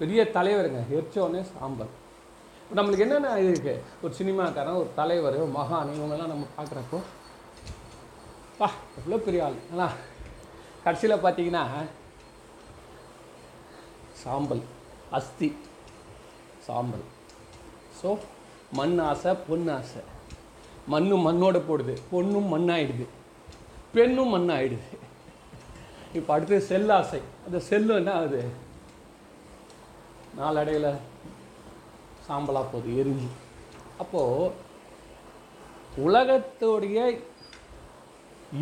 பெரிய தலைவருங்க. எரிச்சோடனே சாம்பல். இப்போ நம்மளுக்கு என்னென்ன இது இருக்குது ஒரு சினிமாக்காரன் ஒரு தலைவர் மகான் இவங்கெல்லாம் நம்ம பார்க்குறப்போ பா எவ்வளோ பெரிய ஆள். ஆனால் கடைசியில் பார்த்தீங்கன்னா சாம்பல். அஸ்தி. சாம்பல். ஸோ மண் ஆசை பொன் ஆசை. மண்ணும் மண்ணோட போடுது பொண்ணும் மண்ணாயிடுது பெண்ணும் மண்ணாயிடுது. இப்போ அடுத்து செல்லாசை. அந்த செல்லு என்ன ஆகுது? நாளடையில் சாம்பலாக போகுது எரிஞ்சு. அப்போது உலகத்தோடைய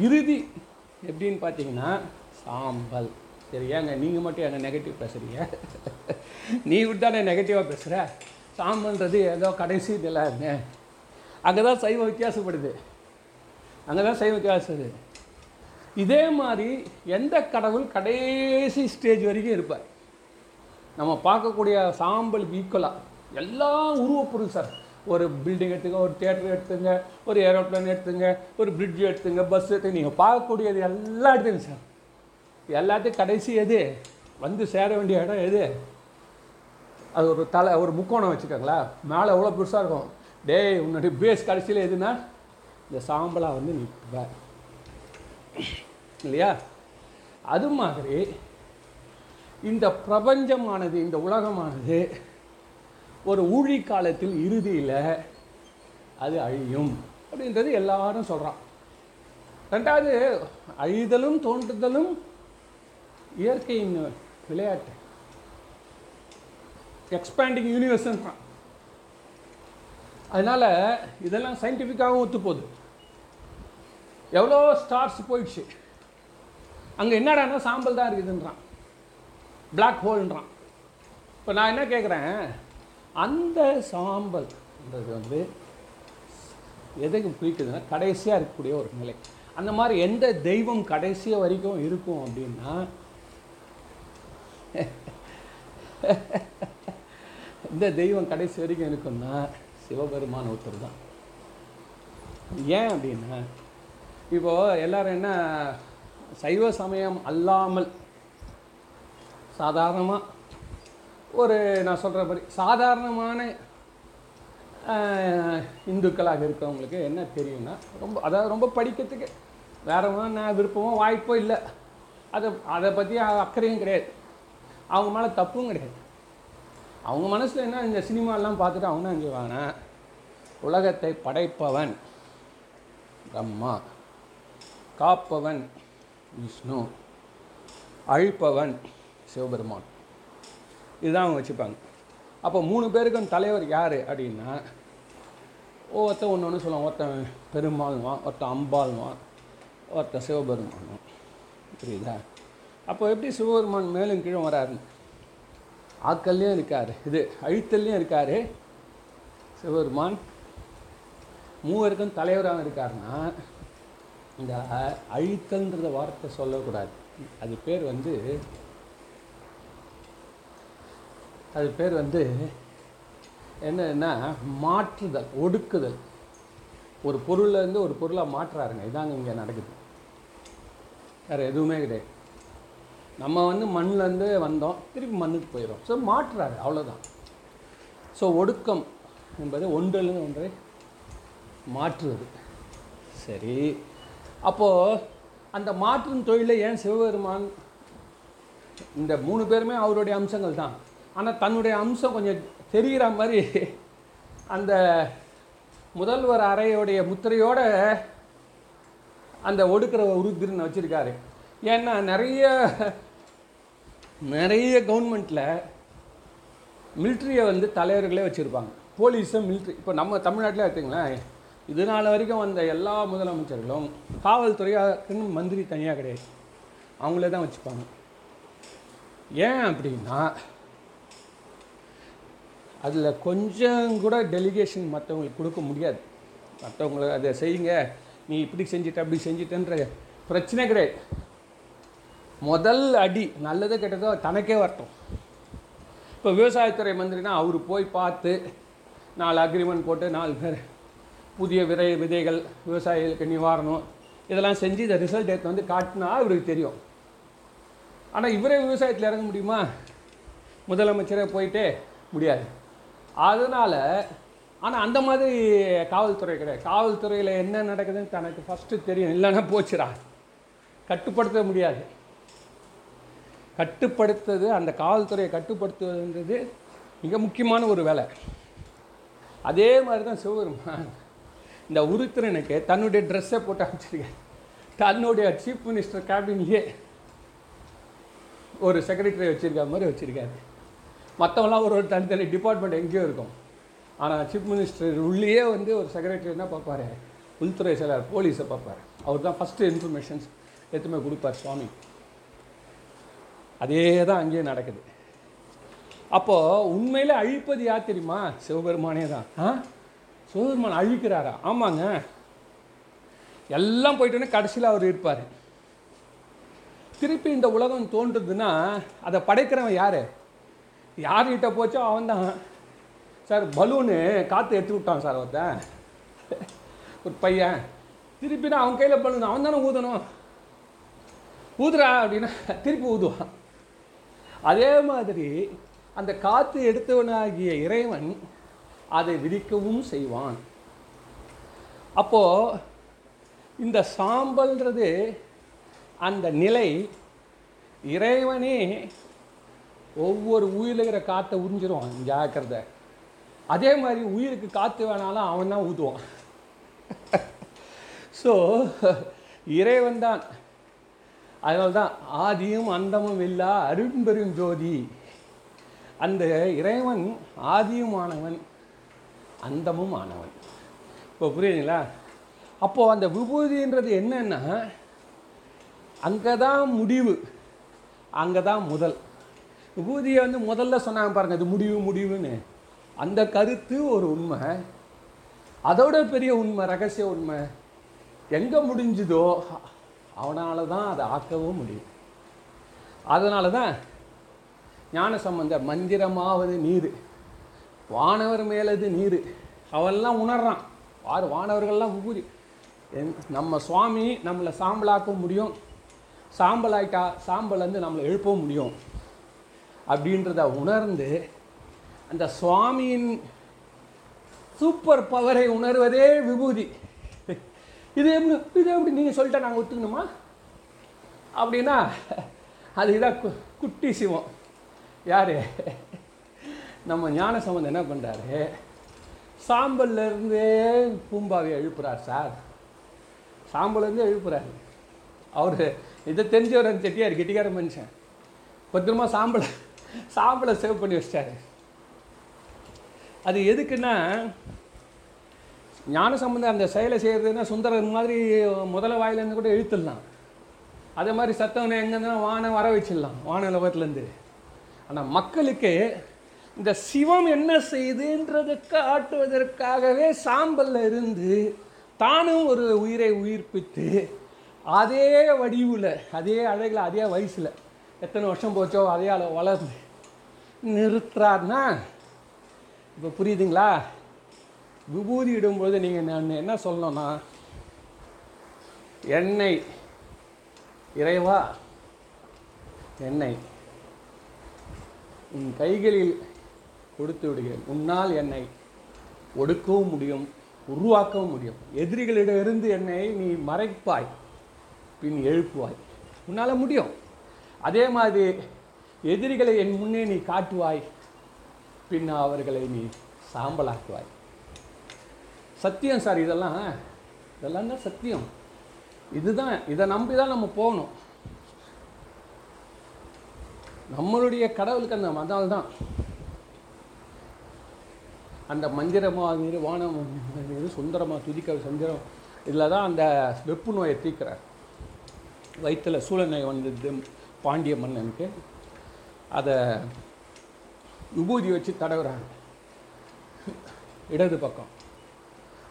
இறுதி எப்படின்னு பார்த்தீங்கன்னா சாம்பல். சரி ஏங்க நீங்கள் மட்டும் எங்கள் நெகட்டிவ் பேசுகிறீங்க நீ விட்டானே நெகட்டிவாக பேசுகிற சாம்பல்ன்றது ஏதோ கடைசி நிலைங்க அங்கே தான் சைவம் வித்தியாசப்படுது. அங்கே தான் சைவம் வித்தியாசப்படுது இதே மாதிரி எந்த கடவுள் கடைசி ஸ்டேஜ் வரைக்கும் இருப்பார். நம்ம பார்க்கக்கூடிய சாம்பல் ஈக்குவலாக எல்லாம் உருவப்பொருள் சார் ஒரு பில்டிங் எடுத்துங்க ஒரு தேட்டர் எடுத்துங்க ஒரு ஏரோப்ளேன் எடுத்துங்க ஒரு பிரிட்ஜ் எடுத்துங்க பஸ் எடுத்துங்க நீங்கள் பார்க்கக்கூடியது எல்லாம் எடுத்துங்க சார் எல்லாத்தையும் கடைசி எது? வந்து சேர வேண்டிய இடம் எது? அது ஒரு தலை ஒரு முக்கோணம் வச்சுக்கோங்களேன். மேலே எவ்வளோ பெருசாக இருக்கும்? டேய் உன்னுடைய பேஸ் கடைசியில் எதுனா? இந்த சாம்பலாக வந்து நிற்ப இல்லையா? அது மாதிரி இந்த பிரபஞ்சமானது இந்த உலகமானது ஒரு ஊழி காலத்தில் இறுதியில் அது அழியும் அப்படின்றது எல்லாரும் சொல்கிறான் ரெண்டாவது அழிதலும் தோன்றுதலும் இயற்கையின் விளையாட்டு. எக்ஸ்பேண்டிங் யூனிவர்ஸ்ன்றான் அதனால் இதெல்லாம் சயின்டிஃபிக்காகவும் ஒத்து போகுது எவ்வளோ ஸ்டார்ஸ் போயிடுச்சு. அங்கே என்னடா சாம்பல் தான் இருக்குதுன்றான். பிளாக் ஹோல்ன்றான் இப்போ நான் என்ன கேட்குறேன் அந்த சாம்பல்ன்றது வந்து எதுக்கு பிடிக்குதுன்னா கடைசியாக இருக்கக்கூடிய ஒரு நிலை. அந்த மாதிரி எந்த தெய்வம் கடைசியாக வரைக்கும் இருக்கும் அப்படின்னா [laughs] இந்த தெய்வம் கடைசி வரைக்கும் இருக்குன்னா சிவபெருமான் ஒருத்தர் தான். ஏன் அப்படின்னா இப்போது எல்லாரும் என்ன சைவ சமயம் அல்லாமல் சாதாரணமாக ஒரு நான் சொல்கிற மாதிரி சாதாரணமான இந்துக்களாக இருக்கிறவங்களுக்கு என்ன தெரியும்னா ரொம்ப அதாவது ரொம்ப படிக்கிறதுக்கு வேற நான் விருப்பமோ வாய்ப்போ இல்லை. அதை அதை பற்றி அக்கறையும் கிடையாது. அவங்க மேலே தப்பும் கிடையாது. அவங்க மனசில் என்ன இந்த சினிமாலாம் பார்த்துட்டு அவங்க என்ன உலகத்தை படைப்பவன் பிரம்மா காப்பவன் விஷ்ணு அழிப்பவன் சிவபெருமான். இதுதான் அவங்க வச்சுப்பாங்க. அப்போ மூணு பேருக்கும் தலைவர் யார் அப்படின்னா ஒருத்தன் ஒன்று ஒன்று சொல்லுவான். ஒருத்தன் பெருமாள்வான் ஒருத்தன் அம்பாள்வான் ஒருத்தன் சிவபெருமானும் புரியுதா? அப்போ எப்படி சிவபெருமான் மேலும் கீழும் வராருன்னு? ஆக்கல்லையும் இருக்கார். இது அழித்தல்லையும் இருக்கார். சிவபெருமான். மூவருக்கும் தலைவராக இருக்காருன்னா இந்த அழித்தல்ன்ற அழித்தல்ன்றத வார்த்தை சொல்லக்கூடாது. அது பேர் வந்து அது பேர் வந்து என்னன்னா மாற்றுதல் ஒடுக்குதல். ஒரு பொருள்ல இருந்து ஒரு பொருளாக மாற்றுறாருங்க. இதாங்க இங்கே நடக்குது. வேறு எதுவுமே கிடையாது. நம்ம வந்து மண்ணிலேருந்து வந்தோம். திருப்பி மண்ணுக்கு போயிடும் ஸோ மாற்றுறாரு அவ்வளோதான் ஸோ ஒடுக்கம் என்பது ஒன்றிலிருந்து ஒன்றை மாற்றுவது. சரி. அப்போது அந்த மாற்றும் தொழிலை ஏன் சிவபெருமான் இந்த மூணு பேருமே அவருடைய அம்சங்கள் தான். ஆனால் தன்னுடைய அம்சம் கொஞ்சம் தெரிகிற மாதிரி அந்த முதல்வர் அறையோடைய முத்திரையோடு அந்த ஒடுக்கிற உருத்திரன் வச்சுருக்காரு. ஏன்னா நிறைய நிறைய கவர்மெண்ட்டில் மிலிட்ரியை வந்து தலைவர்களே வச்சுருப்பாங்க. போலீஸும் மிலிட்ரி இப்போ நம்ம தமிழ்நாட்டில் எடுத்திங்களேன் இது நாள் வரைக்கும் வந்த எல்லா முதலமைச்சர்களும் காவல்துறையாக்குன்னு மந்திரி தனியாக கிடையாது. அவங்களே தான் வச்சுப்பாங்க. ஏன் அப்படின்னா அதில் கொஞ்சம் கூட டெலிகேஷன் மற்றவங்களுக்கு கொடுக்க முடியாது. மற்றவங்களை அதை செய்யுங்க. நீ இப்படி செஞ்சுட்ட அப்படி செஞ்சிட்டன்ற பிரச்சனை கிடையாது. முதல் அடி நல்லதோ கெட்டதோ தனக்கே வரட்டும். இப்போ விவசாயத்துறை மந்திரினா அவர் போய் பார்த்து நாலு அக்ரிமெண்ட் போட்டு நாலு பேர் புதிய விதை விதைகள் விவசாயிகளுக்கு நிவாரணம் இதெல்லாம் செஞ்சு இந்த ரிசல்ட் எடுத்து வந்து காட்டினா இவருக்கு தெரியும். ஆனால் இவரே விவசாயத்தில் இறங்க முடியுமா? முதலமைச்சரே போயிட்டே முடியாது. அதனால் ஆனால் அந்த மாதிரி காவல்துறை கிடையாது. காவல்துறையில் என்ன நடக்குதுன்னு தனக்கு ஃபஸ்ட்டு தெரியும். இல்லைன்னா போச்சுடா. கட்டுப்படுத்த முடியாது. கட்டுப்படுத்துறது அந்த காவல்துறையை கட்டுப்படுத்துவதுன்றது மிக முக்கியமான ஒரு வேலை. அதே மாதிரி தான் சிவபெருமான். இந்த உருத்திரனுக்கு தன்னுடைய ட்ரெஸ்ஸை போட்டு அமைச்சிருக்காரு தன்னுடைய சீஃப் மினிஸ்டர் கேபின்லேயே ஒரு செக்ரட்டரி வச்சுருக்க மாதிரி வச்சுருக்காரு. மற்றவங்களாம் ஒரு ஒரு தனித்தனி டிபார்ட்மெண்ட் எங்கேயோ இருக்கும். ஆனால் சீஃப் மினிஸ்டர் உள்ளேயே வந்து ஒரு செக்ரட்டரி என்ன பார்ப்பாரு? உள்துறை செயலர் போலீஸை பார்ப்பார். அவர் தான் ஃபஸ்ட்டு இன்ஃபர்மேஷன்ஸ் எதுவுமே கொடுப்பார் சுவாமி. அதே தான் அங்கேயே நடக்குது. அப்போது உண்மையில் அழிப்பது யார் தெரியுமா? சிவபெருமானே தான். ஆ? சிவபெருமான் அழிக்கிறாரா? ஆமாங்க. எல்லாம் போயிட்டோன்னே கடைசியில் அவர் இருப்பார். திருப்பி இந்த உலகம் தோன்றுதுன்னா அதை படைக்கிறவன் யார்? யார்கிட்ட போச்சோ அவன் தான் சார் பலூனு காற்று எடுத்து விட்டான் சார் ஒருத்தன். ஒரு பையன். திருப்பி நான் அவன் கையில் பலூன் அவன் தானே ஊதணும். ஊதுறா அப்படின்னா திருப்பி ஊதுவான். அதே மாதிரி அந்த காற்று எடுத்தவனாகிய இறைவன் அதை விதிக்கவும் செய்வான். அப்போது இந்த சாம்பல்ன்றது அந்த நிலை இறைவனே ஒவ்வொரு உயிரில் காற்றை உறிஞ்சிரும் ஜாக்கிரதை. அதே மாதிரி உயிருக்கு காற்று வேணாலும் அவன் தான் ஊதுவான் ஸோ [laughs] இறைவன் தான். அதனால தான் ஆதியும் அந்தமும் இல்லா அரும்பெரும் ஜோதி. அந்த இறைவன் ஆதியும் ஆனவன் அந்தமும் ஆனவன் இப்போ புரியுதுங்களா? அப்போது அந்த விபூதின்றது என்னன்னா அங்கே தான் முடிவு அங்கே தான் முதல். விபூதியை வந்து முதல்ல சொன்னாங்க பாருங்கள் இது முடிவு முடிவுன்னு. அந்த கருத்து ஒரு உண்மை. அதோட பெரிய உண்மை ரகசிய உண்மை. எங்கே முடிஞ்சுதோ அவனால் தான் அதை ஆக்கவும் முடியும். அதனால தான் ஞான சம்பந்த மந்திரமாவது நீர் வானவர் மேலது நீர் அவெல்லாம் உணர்றான். வார் வானவர்கள்லாம் விபூதி என்- நம்ம சுவாமி நம்மளை சாம்பலாக்க முடியும். சாம்பல் சாம்பல் வந்து நம்மளை எழுப்பவும் முடியும். அப்படின்றத உணர்ந்து அந்த சுவாமியின் சூப்பர் பவரை உணர்வதே விபூதி. இது எப்படி இது எப்படி நீங்கள் சொல்லிட்டா நாங்கள் ஒத்துக்கணுமா? அப்படின்னா அதுதான் கு குட்டி சிவம். யார்? நம்ம ஞான சம்பந்தம் என்ன பண்ணுறாரு சாம்பல்ல இருந்தே பூம்பாவை எழுப்புறார் சார். சாம்பல்லேருந்து எழுப்புறாரு. அவர் இதை தெரிஞ்சவர் அந்த செட்டியார் கெட்டிக்கார மனுஷன். பத்திரமா சாம்பலை சாம்பலை சேவ் பண்ணி வச்சிட்டாரு. அது எதுக்குன்னா ஞான சம்பந்தம் அந்த செயலை செய்கிறதுன்னா சுந்தரர் மாதிரி முதல வாயிலேருந்து கூட இழுத்துடலாம். அதே மாதிரி சத்தவனை எங்கேருந்துனா வானை வர வச்சிடலாம் வான லோகத்துலேருந்து. ஆனால் மக்களுக்கு இந்த சிவம் என்ன செய்துன்றதை காட்டுவதற்காகவே சாம்பலில் இருந்து தானும் ஒரு உயிரை உயிர்ப்பித்து அதே வடிவில் அதே அழகில் அதே வயசில் எத்தனை வருஷம் போச்சோ அதே அளவு வளர்ந்து நிறுத்துறாருன்னா இப்போ புரியுதுங்களா? விபூதி இடும்போது நீங்கள் நான் என்ன சொல்லணும்னா எண்ணெய் இறைவா எண்ணெய். உன் கைகளில் கொடுத்து விடுகிறேன். உன்னால் என்னை ஒடுக்கவும் முடியும் உருவாக்கவும் முடியும். எதிரிகளிடமிருந்து என்னை நீ மறைப்பாய் பின் எழுப்புவாய். உன்னால் முடியும். அதே மாதிரி எதிரிகளை என் முன்னே நீ காட்டுவாய் பின் அவர்களை நீ சாம்பலாக்குவாய். சத்தியம் சார் இதெல்லாம். இதெல்லாம் தான் சத்தியம். இதுதான் இதை நம்பி தான் நம்ம போகணும். நம்மளுடைய கடவுளுக்கு அந்த மதால் தான். அந்த மந்திரமாக நீர் வானம் நீர் துதிக்க சந்திரம் இதில் தான் அந்த வெப்பு நோயை தீர்க்கிறார். வயிற்றுல சூழ வந்தது பாண்டிய மன்னனுக்கு. அதை விபூதி வச்சு தடவுறாங்க. இடது பக்கம்.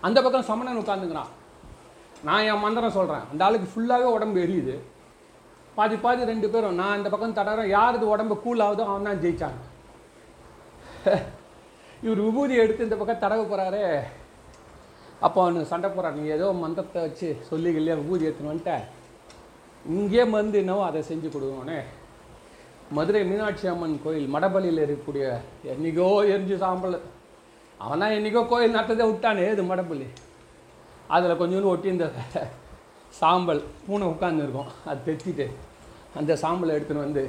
அந்த பக்கம் சமணன் உட்காந்துக்கிறான் நான் என் மந்திரம் சொல்கிறேன் அந்த ஆளுக்கு ஃபுல்லாகவே உடம்பு எரியுது. பாதி பாதி ரெண்டு பேரும் நான் இந்த பக்கம் தடறேன். யாரது உடம்பு கூல் ஆகுதோ அவன் தான் ஜெயிச்சாங்க [laughs] இவர் விபூதி எடுத்து இந்த பக்கம் தடவை போகிறாரே அப்போ அவனு சண்டை போகிறான் நீ ஏதோ மந்திரத்தை வச்சு சொல்லி இல்லையா விபூதி எடுத்துன்னு வந்துட்ட. இங்கே மருந்து என்னவோ அதை செஞ்சு கொடுக்கணுனே மதுரை மீனாட்சி அம்மன் கோயில் மடபள்ளியில் இருக்கக்கூடிய என்னைக்கோ எரிஞ்சு சாம்பல். அவனா என்னைக்கோ கோயில் நட்டதை விட்டானே இது மடப்புள்ளி. அதில் கொஞ்சோண்டு ஒட்டி இந்த சாம்பல் பூனை உட்காந்துருக்கும் அது தெத்திட்டு அந்த சாம்பலை எடுத்துன்னு வந்து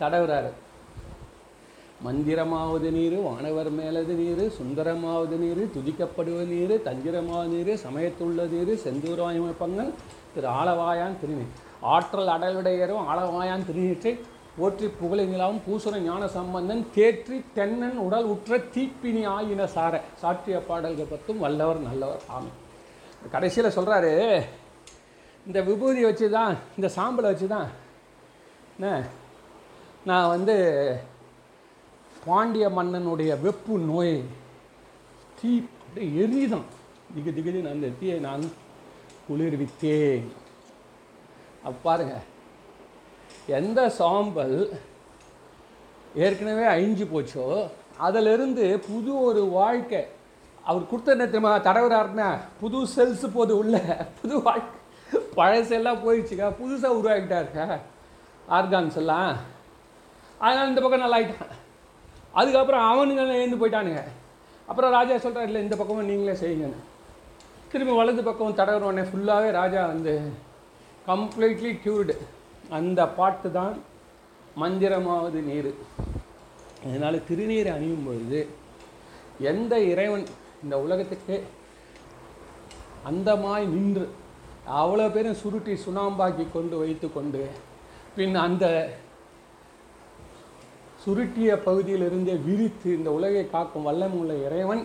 தடவுறாரு. மந்திரமாவது நீர் வானவர் மேலது நீர் சுந்தரமாவது நீர் துதிக்கப்படுவது நீர் தஞ்சிரமாவது நீர் சமயத்துள்ள நீர் செந்தூராயமைப்பங்கள் திரு ஆளவாயான் திருநீர். ஆற்றல் அடலுடையரும் ஆளவாயான் திருநீற்றை ஓற்றி புகழிங்களாவும் பூசுர ஞான சம்பந்தன் தேற்றி தென்னன் உடல் உற்ற தீப்பினி ஆயின சார. சாற்றிய பாடல்கள் பத்தும் வல்லவர் நல்லவர். ஆமை கடைசியில் சொல்கிறாரு இந்த விபூதி வச்சு தான் இந்த சாம்பலை வச்சு தான் என்ன நான் வந்து பாண்டிய மன்னனுடைய வெப்பு நோய் தீ அப்படியே எரிதான் திகு நான் அந்த தீயை நான் குளிர்வித்தேன். அப்ப பாருங்க. எந்த சாம்பல் ஏற்கனவே அழிஞ்சு போச்சோ அதிலிருந்து புது ஒரு வாழ்க்கை. அவர் கொடுத்த என்ன தெரியுமா? தடவுறாருன்னா புது செல்ஸ் போது உள்ள புது வாழ்க்கை. பழசெல்லாம் போயிடுச்சுக்கா புதுசாக உருவாக்கிட்டாருக்கா ஆர்கான்ஸ் எல்லாம். அதனால் இந்த பக்கம் நல்லா ஆகிட்டான் அதுக்கப்புறம் அவனுங்க எழுந்து போயிட்டானுங்க. அப்புறம் ராஜா சொல்கிறார் இல்லை இந்த பக்கமும் நீங்களே செய்யுங்கன்னு. திரும்பி வலது பக்கம் தடவுறோடனே ஃபுல்லாகவே ராஜா வந்து கம்ப்ளீட்லி க்யூர்டு அந்த பாட்டு தான் மந்திரமாவது நீர். அதனால் திருநீரை அணியும் பொழுது எந்த இறைவன் இந்த உலகத்துக்கு அந்தமாய் நின்று அவ்வளோ பேரும் சுருட்டி சுண்ணாம்பாக்கி கொண்டு வைத்து கொண்டு பின் அந்த சுருட்டிய பகுதியிலிருந்தே விரித்து இந்த உலகை காக்கும் வல்லமுள்ள இறைவன்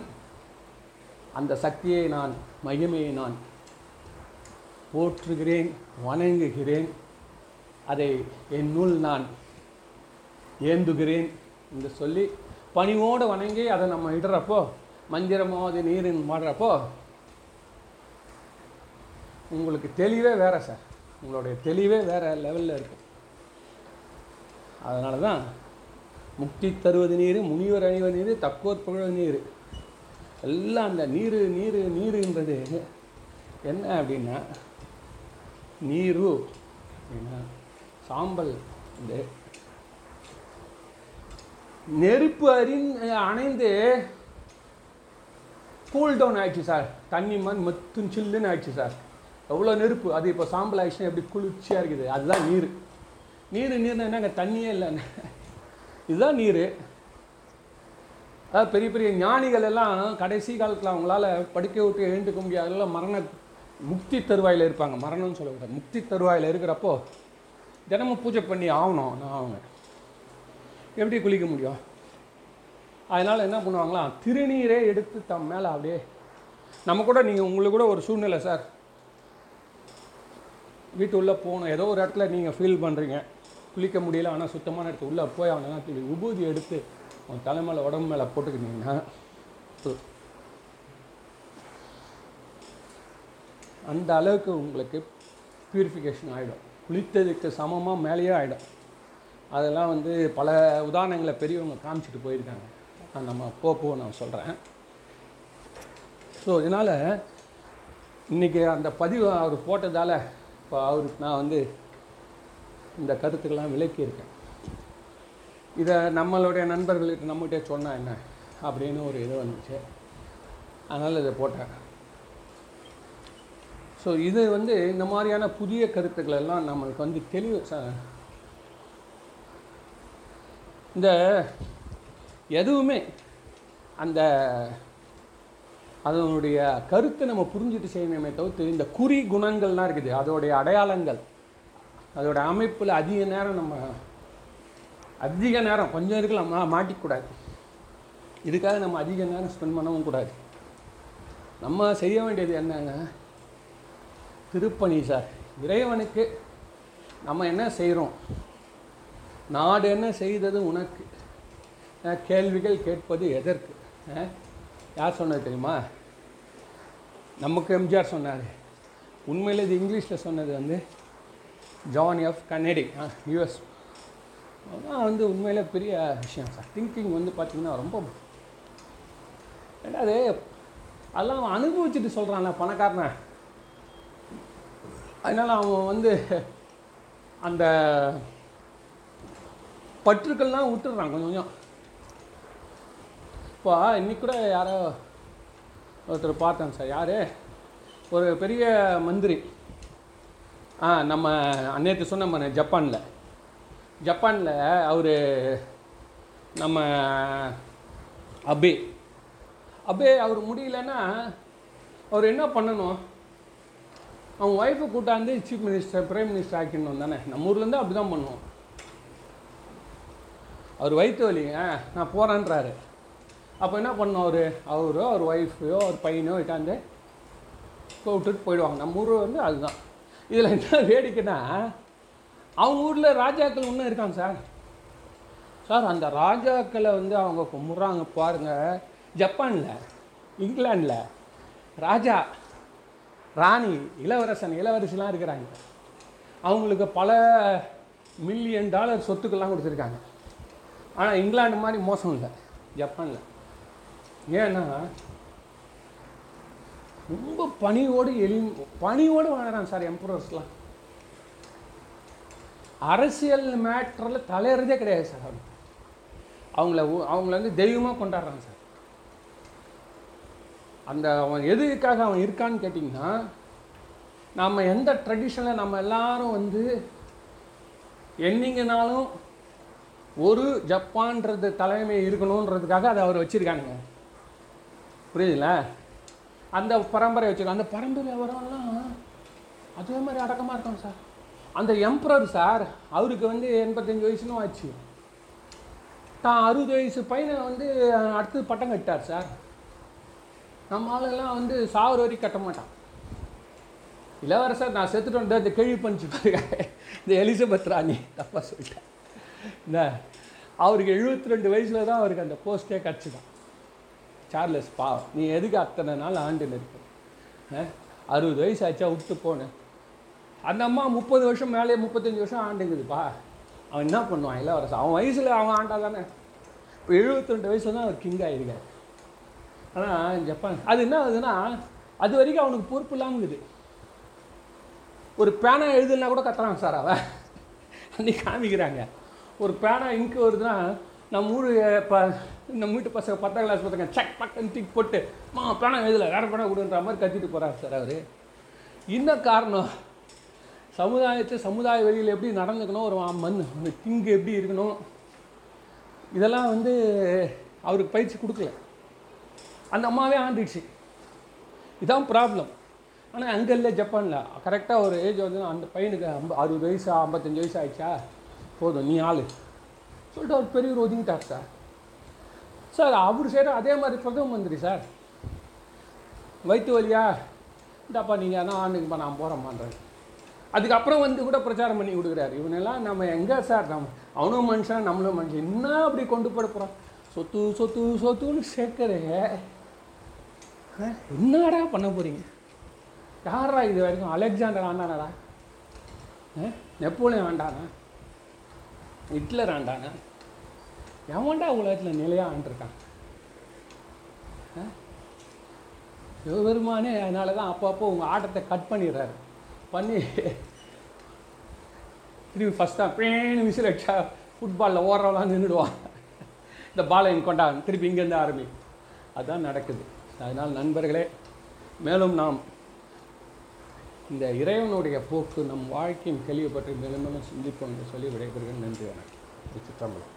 அந்த சக்தியை நான் மகிமையை நான் போற்றுகிறேன் வணங்குகிறேன். அதை என் நூல் நான் ஏந்துகிறேன் என்று சொல்லி பணிவோடு வணங்கி அதை நம்ம இடுறப்போ மந்திரமாவது நீரின் மாடுறப்போ உங்களுக்கு தெளிவே வேறு சார். உங்களுடைய தெளிவே வேறு லெவலில் இருக்கும் அதனால தான் முக்தி தருவது நீர் முனிவர் அணிவது நீர் தக்கோர் புகழ் நீர். எல்லாம் அந்த நீர் நீர் நீருன்றது என்ன அப்படின்னா நீரு அப்படின்னா சாம்பல். இந்த நெருப்பு அறிந் அணைந்து கூல் டவுன் ஆயிடுச்சு சார் தண்ணி மாதிரி மத்தும் சில்லுன்னு ஆயிடுச்சு சார் எவ்வளோ நெருப்பு? அது இப்போ சாம்பல் ஆயிடுச்சுன்னா எப்படி குளிர்ச்சியாக இருக்குது? அதுதான் நீர். நீர் நீர்னா என்னங்க? தண்ணியே இல்லைன்னு இதுதான் நீர். அதாவது பெரிய பெரிய ஞானிகள் எல்லாம் கடைசி காலத்தில் அவங்களால படிக்க விட்டு எழுந்துக்க முடியாதெல்லாம் மரண முக்தி தருவாயில் இருப்பாங்க. மரணம்னு சொல்லக்கூடாது. முக்தி தருவாயில் இருக்கிறப்போ தினமும் பூஜை பண்ணி ஆகணும் நான் அவங்க எப்படி குளிக்க முடியும்? அதனால் என்ன பண்ணுவாங்களாம் திருநீரே எடுத்து தம் மேலே அப்படியே நம்ம கூட நீங்கள் உங்களுக்கு கூட ஒரு சூழ்நிலை சார். வீட்டு உள்ளே போகணும். ஏதோ ஒரு இடத்துல நீங்கள் ஃபீல் பண்ணுறீங்க குளிக்க முடியல ஆனால் சுத்தமான இடத்துக்கு உள்ளே போய் அவனை திரும்பி உபூதி எடுத்து அவன் தலைமையில் உடம்பு மேலே போட்டுக்கிட்டீங்கன்னா அந்த அளவுக்கு உங்களுக்கு பியூரிஃபிகேஷன் ஆகிடும் குளித்ததுக்கு சமமாக மேலேயே ஆகிடும் அதெல்லாம் வந்து பல உதாரணங்களை பெரியவங்க காமிச்சிட்டு போயிருக்காங்க. நான் நம்ம போப்போ நான் சொல்கிறேன் ஸோ இதனால் இன்றைக்கி அந்த பதிவு அவர் போட்டதால் இப்போ அவருக்கு நான் வந்து இந்த கருத்துக்கெல்லாம் விளக்கியிருக்கேன் இதை நம்மளுடைய நண்பர்களுக்கு நம்மகிட்டே சொன்னால் என்ன? அப்படின்னு ஒரு இது வந்துச்சு. அதனால் இதை போட்டேன். ஸோ இது வந்து இந்த மாதிரியான புதிய கருத்துக்கள் எல்லாம் நம்மளுக்கு வந்து தெளிவு இந்த எதுவுமே அந்த அதனுடைய கருத்தை நம்ம புரிஞ்சுட்டு செய்யணுமே தவிர்த்து இந்த குறி குணங்கள்லாம் இருக்குது அதோடைய அடையாளங்கள் அதோட அமைப்பில் அதிக நேரம் நம்ம அதிக நேரம் கொஞ்சம் இருக்கலாம் மாட்டிக்கூடாது. இதுக்காக நம்ம அதிக நேரம் ஸ்பெண்ட் பண்ணவும் கூடாது. நம்ம செய்ய வேண்டியது என்னன்னா திருப்பணி சார். இறைவனுக்கு நம்ம என்ன செய்கிறோம் நாடு என்ன செய்தது உனக்கு? கேள்விகள் கேட்பது எதற்கு? யார் சொன்னது தெரியுமா? நமக்கு எம்ஜிஆர் சொன்னார். உண்மையில் இது இங்கிலீஷில் சொன்னது வந்து ஜான் எஃப் கன்னடி யூஎஸ் அதான் வந்து உண்மையில் பெரிய விஷயம் சார். திங்கிங் வந்து பார்த்திங்கன்னா ரொம்ப ரெண்டாவது அதெல்லாம் அவன் அனுபவிச்சுட்டு சொல்கிறான் பணக்காரனை. அதனால் அவன் வந்து அந்த பற்றுக்கள்லாம் விட்டுடுறான் கொஞ்சம். கொஞ்சம் இப்போ இன்னைக்கு கூட யாரோ ஒருத்தர் பார்த்தேன் சார். யார்? ஒரு பெரிய மந்திரி. ஆ நம்ம நேற்று சொன்ன ஜப்பானில். ஜப்பானில் அவர் நம்ம அபே. அபே அவர் முடியலன்னா அவர் என்ன பண்ணணும்? அவன் ஒய்ஃபை கூட்டாந்து சீஃப் மினிஸ்டர் பிரைம் மினிஸ்டர் ஆக்கிடணும் தானே. நம்ம ஊர்லேருந்து அப்படி தான் பண்ணுவோம். அவர் வயிற்று வலிங்க நான் போகிறேன்றாரு அப்போ என்ன பண்ணோம் அவர்? அவரோ அவர் ஒய்ஃபையோ அவர் பையனோ இட்டாந்து விட்டுட்டு போயிடுவாங்க. நம்ம ஊர் வந்து அதுதான். இதில் என்ன வேடிக்கைன்னா அவங்க ஊரில் ராஜாக்கள் இன்னும் இருக்காங்க சார். சார் அந்த ராஜாக்களை வந்து அவங்க கும்பிட்றாங்க பாருங்கள் ஜப்பானில் இங்கிலாண்டில் ராஜா ராணி இளவரசன் இளவரசிலாம் இருக்கிறாங்க. அவங்களுக்கு பல மில்லியன் டாலர் சொத்துக்கள்லாம் கொடுத்துருக்காங்க. ஆனால் இங்கிலாந்து மாதிரி மோசம் இல்லை. ஜப்பானில். ஏன்னா ரொம்ப பணியோடு எளி பணியோடு வாழறான் சார் எம்பரர்ஸ்லாம். அரசியல் மேட்டரில் தலையிறதே கிடையாது சார் அவங்க அவங்கள அவங்கள வந்து தெய்வமாக கொண்டாடுறாங்க சார். அந்த அவன் எதுக்காக அவன் இருக்கான்னு கேட்டிங்கன்னா நம்ம எந்த ட்ரெடிஷனில் நம்ம எல்லாரும் வந்து என்னிங்கனாலும் ஒரு ஜப்பான்றது தலைமை இருக்கணுன்றதுக்காக அதை அவர் வச்சுருக்கானுங்க. புரியுதுல்ல அந்த பரம்பரை வச்சுருக்காங்க. அந்த பரம்பரை வரவெல்லாம் அதே மாதிரி அடக்கமாக இருக்காங்க சார். அந்த எம்ப்ரர் சார் அவருக்கு வந்து எண்பத்தஞ்சு வயசுன்னு ஆச்சு. தான் அறுபது வயசு பையனை வந்து அடுத்து பட்டம் கட்டார் சார். நம்ம ஆளுங்கெல்லாம் வந்து சாவர வரைக்கும் கட்ட மாட்டான். இளவரசர் நான் செத்துட்டு வந்து இந்த கேள்வி பண்ணிச்சு பாருங்க இந்த எலிசபெத் ராணி தப்பாக சொல்லிட்டேன். என்ன? அவருக்கு எழுபத்தி ரெண்டு வயசில் தான் அவருக்கு அந்த போஸ்ட்டே கிடச்சிதான். சார்லஸ் பா நீ எதுக்கு அத்தனை நாள் ஆண்டு இருக்க? அறுபது வயசு ஆச்சா விட்டு போனேன். அந்த அம்மா முப்பது வருஷம் மேலே முப்பத்தஞ்சு வருஷம் ஆண்டுங்குதுப்பா அவன் என்ன பண்ணுவான் இளவரசன் அவன் வயசில் அவன் ஆண்டா தானே இப்போ எழுபத்தி ரெண்டு வயசில் தான் அவர் கிங் ஆகிருக்கார் ஆனால் ஜப்பான். அது என்ன ஆகுதுன்னா அது வரைக்கும் அவனுக்கு பொறுப்பு இல்லாமல் இருக்குது ஒரு பேனா எழுதுனா கூட கத்துறான் சார் அவன். அன்றைக்கி காமிக்கிறாங்க. ஒரு பேனா இங்கு வருதுன்னா நம்ம ஊர் இப்போ நம்ம வீட்டு பசங்க பத்தாம் கிளாஸ் பசங்க செக் பக்கம் டிக் போட்டு மா பேனா எழுதல வேறு பேனா கொடுன்ற மாதிரி கத்திட்டு போகிறார் சார் அவர். இன்னும் காரணம்? சமுதாயத்தை சமுதாய வெளியில் எப்படி நடந்துக்கணும்? ஒரு மண் திங்கு எப்படி இருக்கணும்? இதெல்லாம் வந்து அவருக்கு பயிற்சி கொடுக்கல. அந்த அம்மாவே ஆண்டுடுச்சு இதுதான் ப்ராப்ளம் ஆனால் அங்கே இல்லை ஜப்பானில். கரெக்டாக ஒரு ஏஜ் வந்து அந்த பையனுக்கு ஐம்ப அறுபது வயசு ஐம்பத்தஞ்சு வயசு ஆயிடுச்சா? போதும் நீ ஆள். சொல்லிட்டு அவர் பெரியவர் ஒதுங்கிட்டார் சார். சார் அவர் செய்கிற அதே மாதிரி பிரதம மந்திரி சார். வயிற்று வழியா இந்தாப்பா நீங்கள் அதான் ஆண்டுக்குப்பா நான் போகிறேன்பான்றாரு அதுக்கப்புறம் வந்து கூட பிரச்சாரம் பண்ணி கொடுக்குறாரு. இவனெல்லாம் நம்ம எங்கே சார்? நம்ம அவனும் மனுஷன் நம்மளும் மனுஷன். என்ன அப்படி கொண்டு போட போகிறோம் சொத்து சொத்து சொத்துன்னு சேர்க்குறேன் என்னடா பண்ண போகிறீங்க யாரா இது வரைக்கும்? அலெக்சாண்டர் ஆண்டானடா? ஆ, நெப்போலியன் ஆண்டானா? ஹிட்லர் ஆண்டானா? எவன்டா உலகத்தில் நிலையாக ஆண்டிருக்கான்? சிவபெருமானே அதனால தான் அப்பப்போ உங்கள் ஆட்டத்தை கட் பண்ணிடுறாரு. பண்ணி திரும்பி ஃபஸ்ட் தான் பேன்னு விசில் அடிச்சா ஃபுட்பாலில் ஓடுறவெல்லாம் நின்றுடுவான் இந்த பாலை இங்கே கொண்டா திருப்பி இங்கேருந்து ஆரம்பி. அதுதான் நடக்குது. அதனால் நண்பர்களே மேலும் நாம் இந்த இறைவனுடைய போக்கு நம் வாழ்க்கையின் கேள்வி பற்றி மேலும் மேலும் சிந்திப்போம் என்று சொல்லி விடைபெறுகிறேன். நன்றி வணக்கம். இது சிற்றம்பலம்.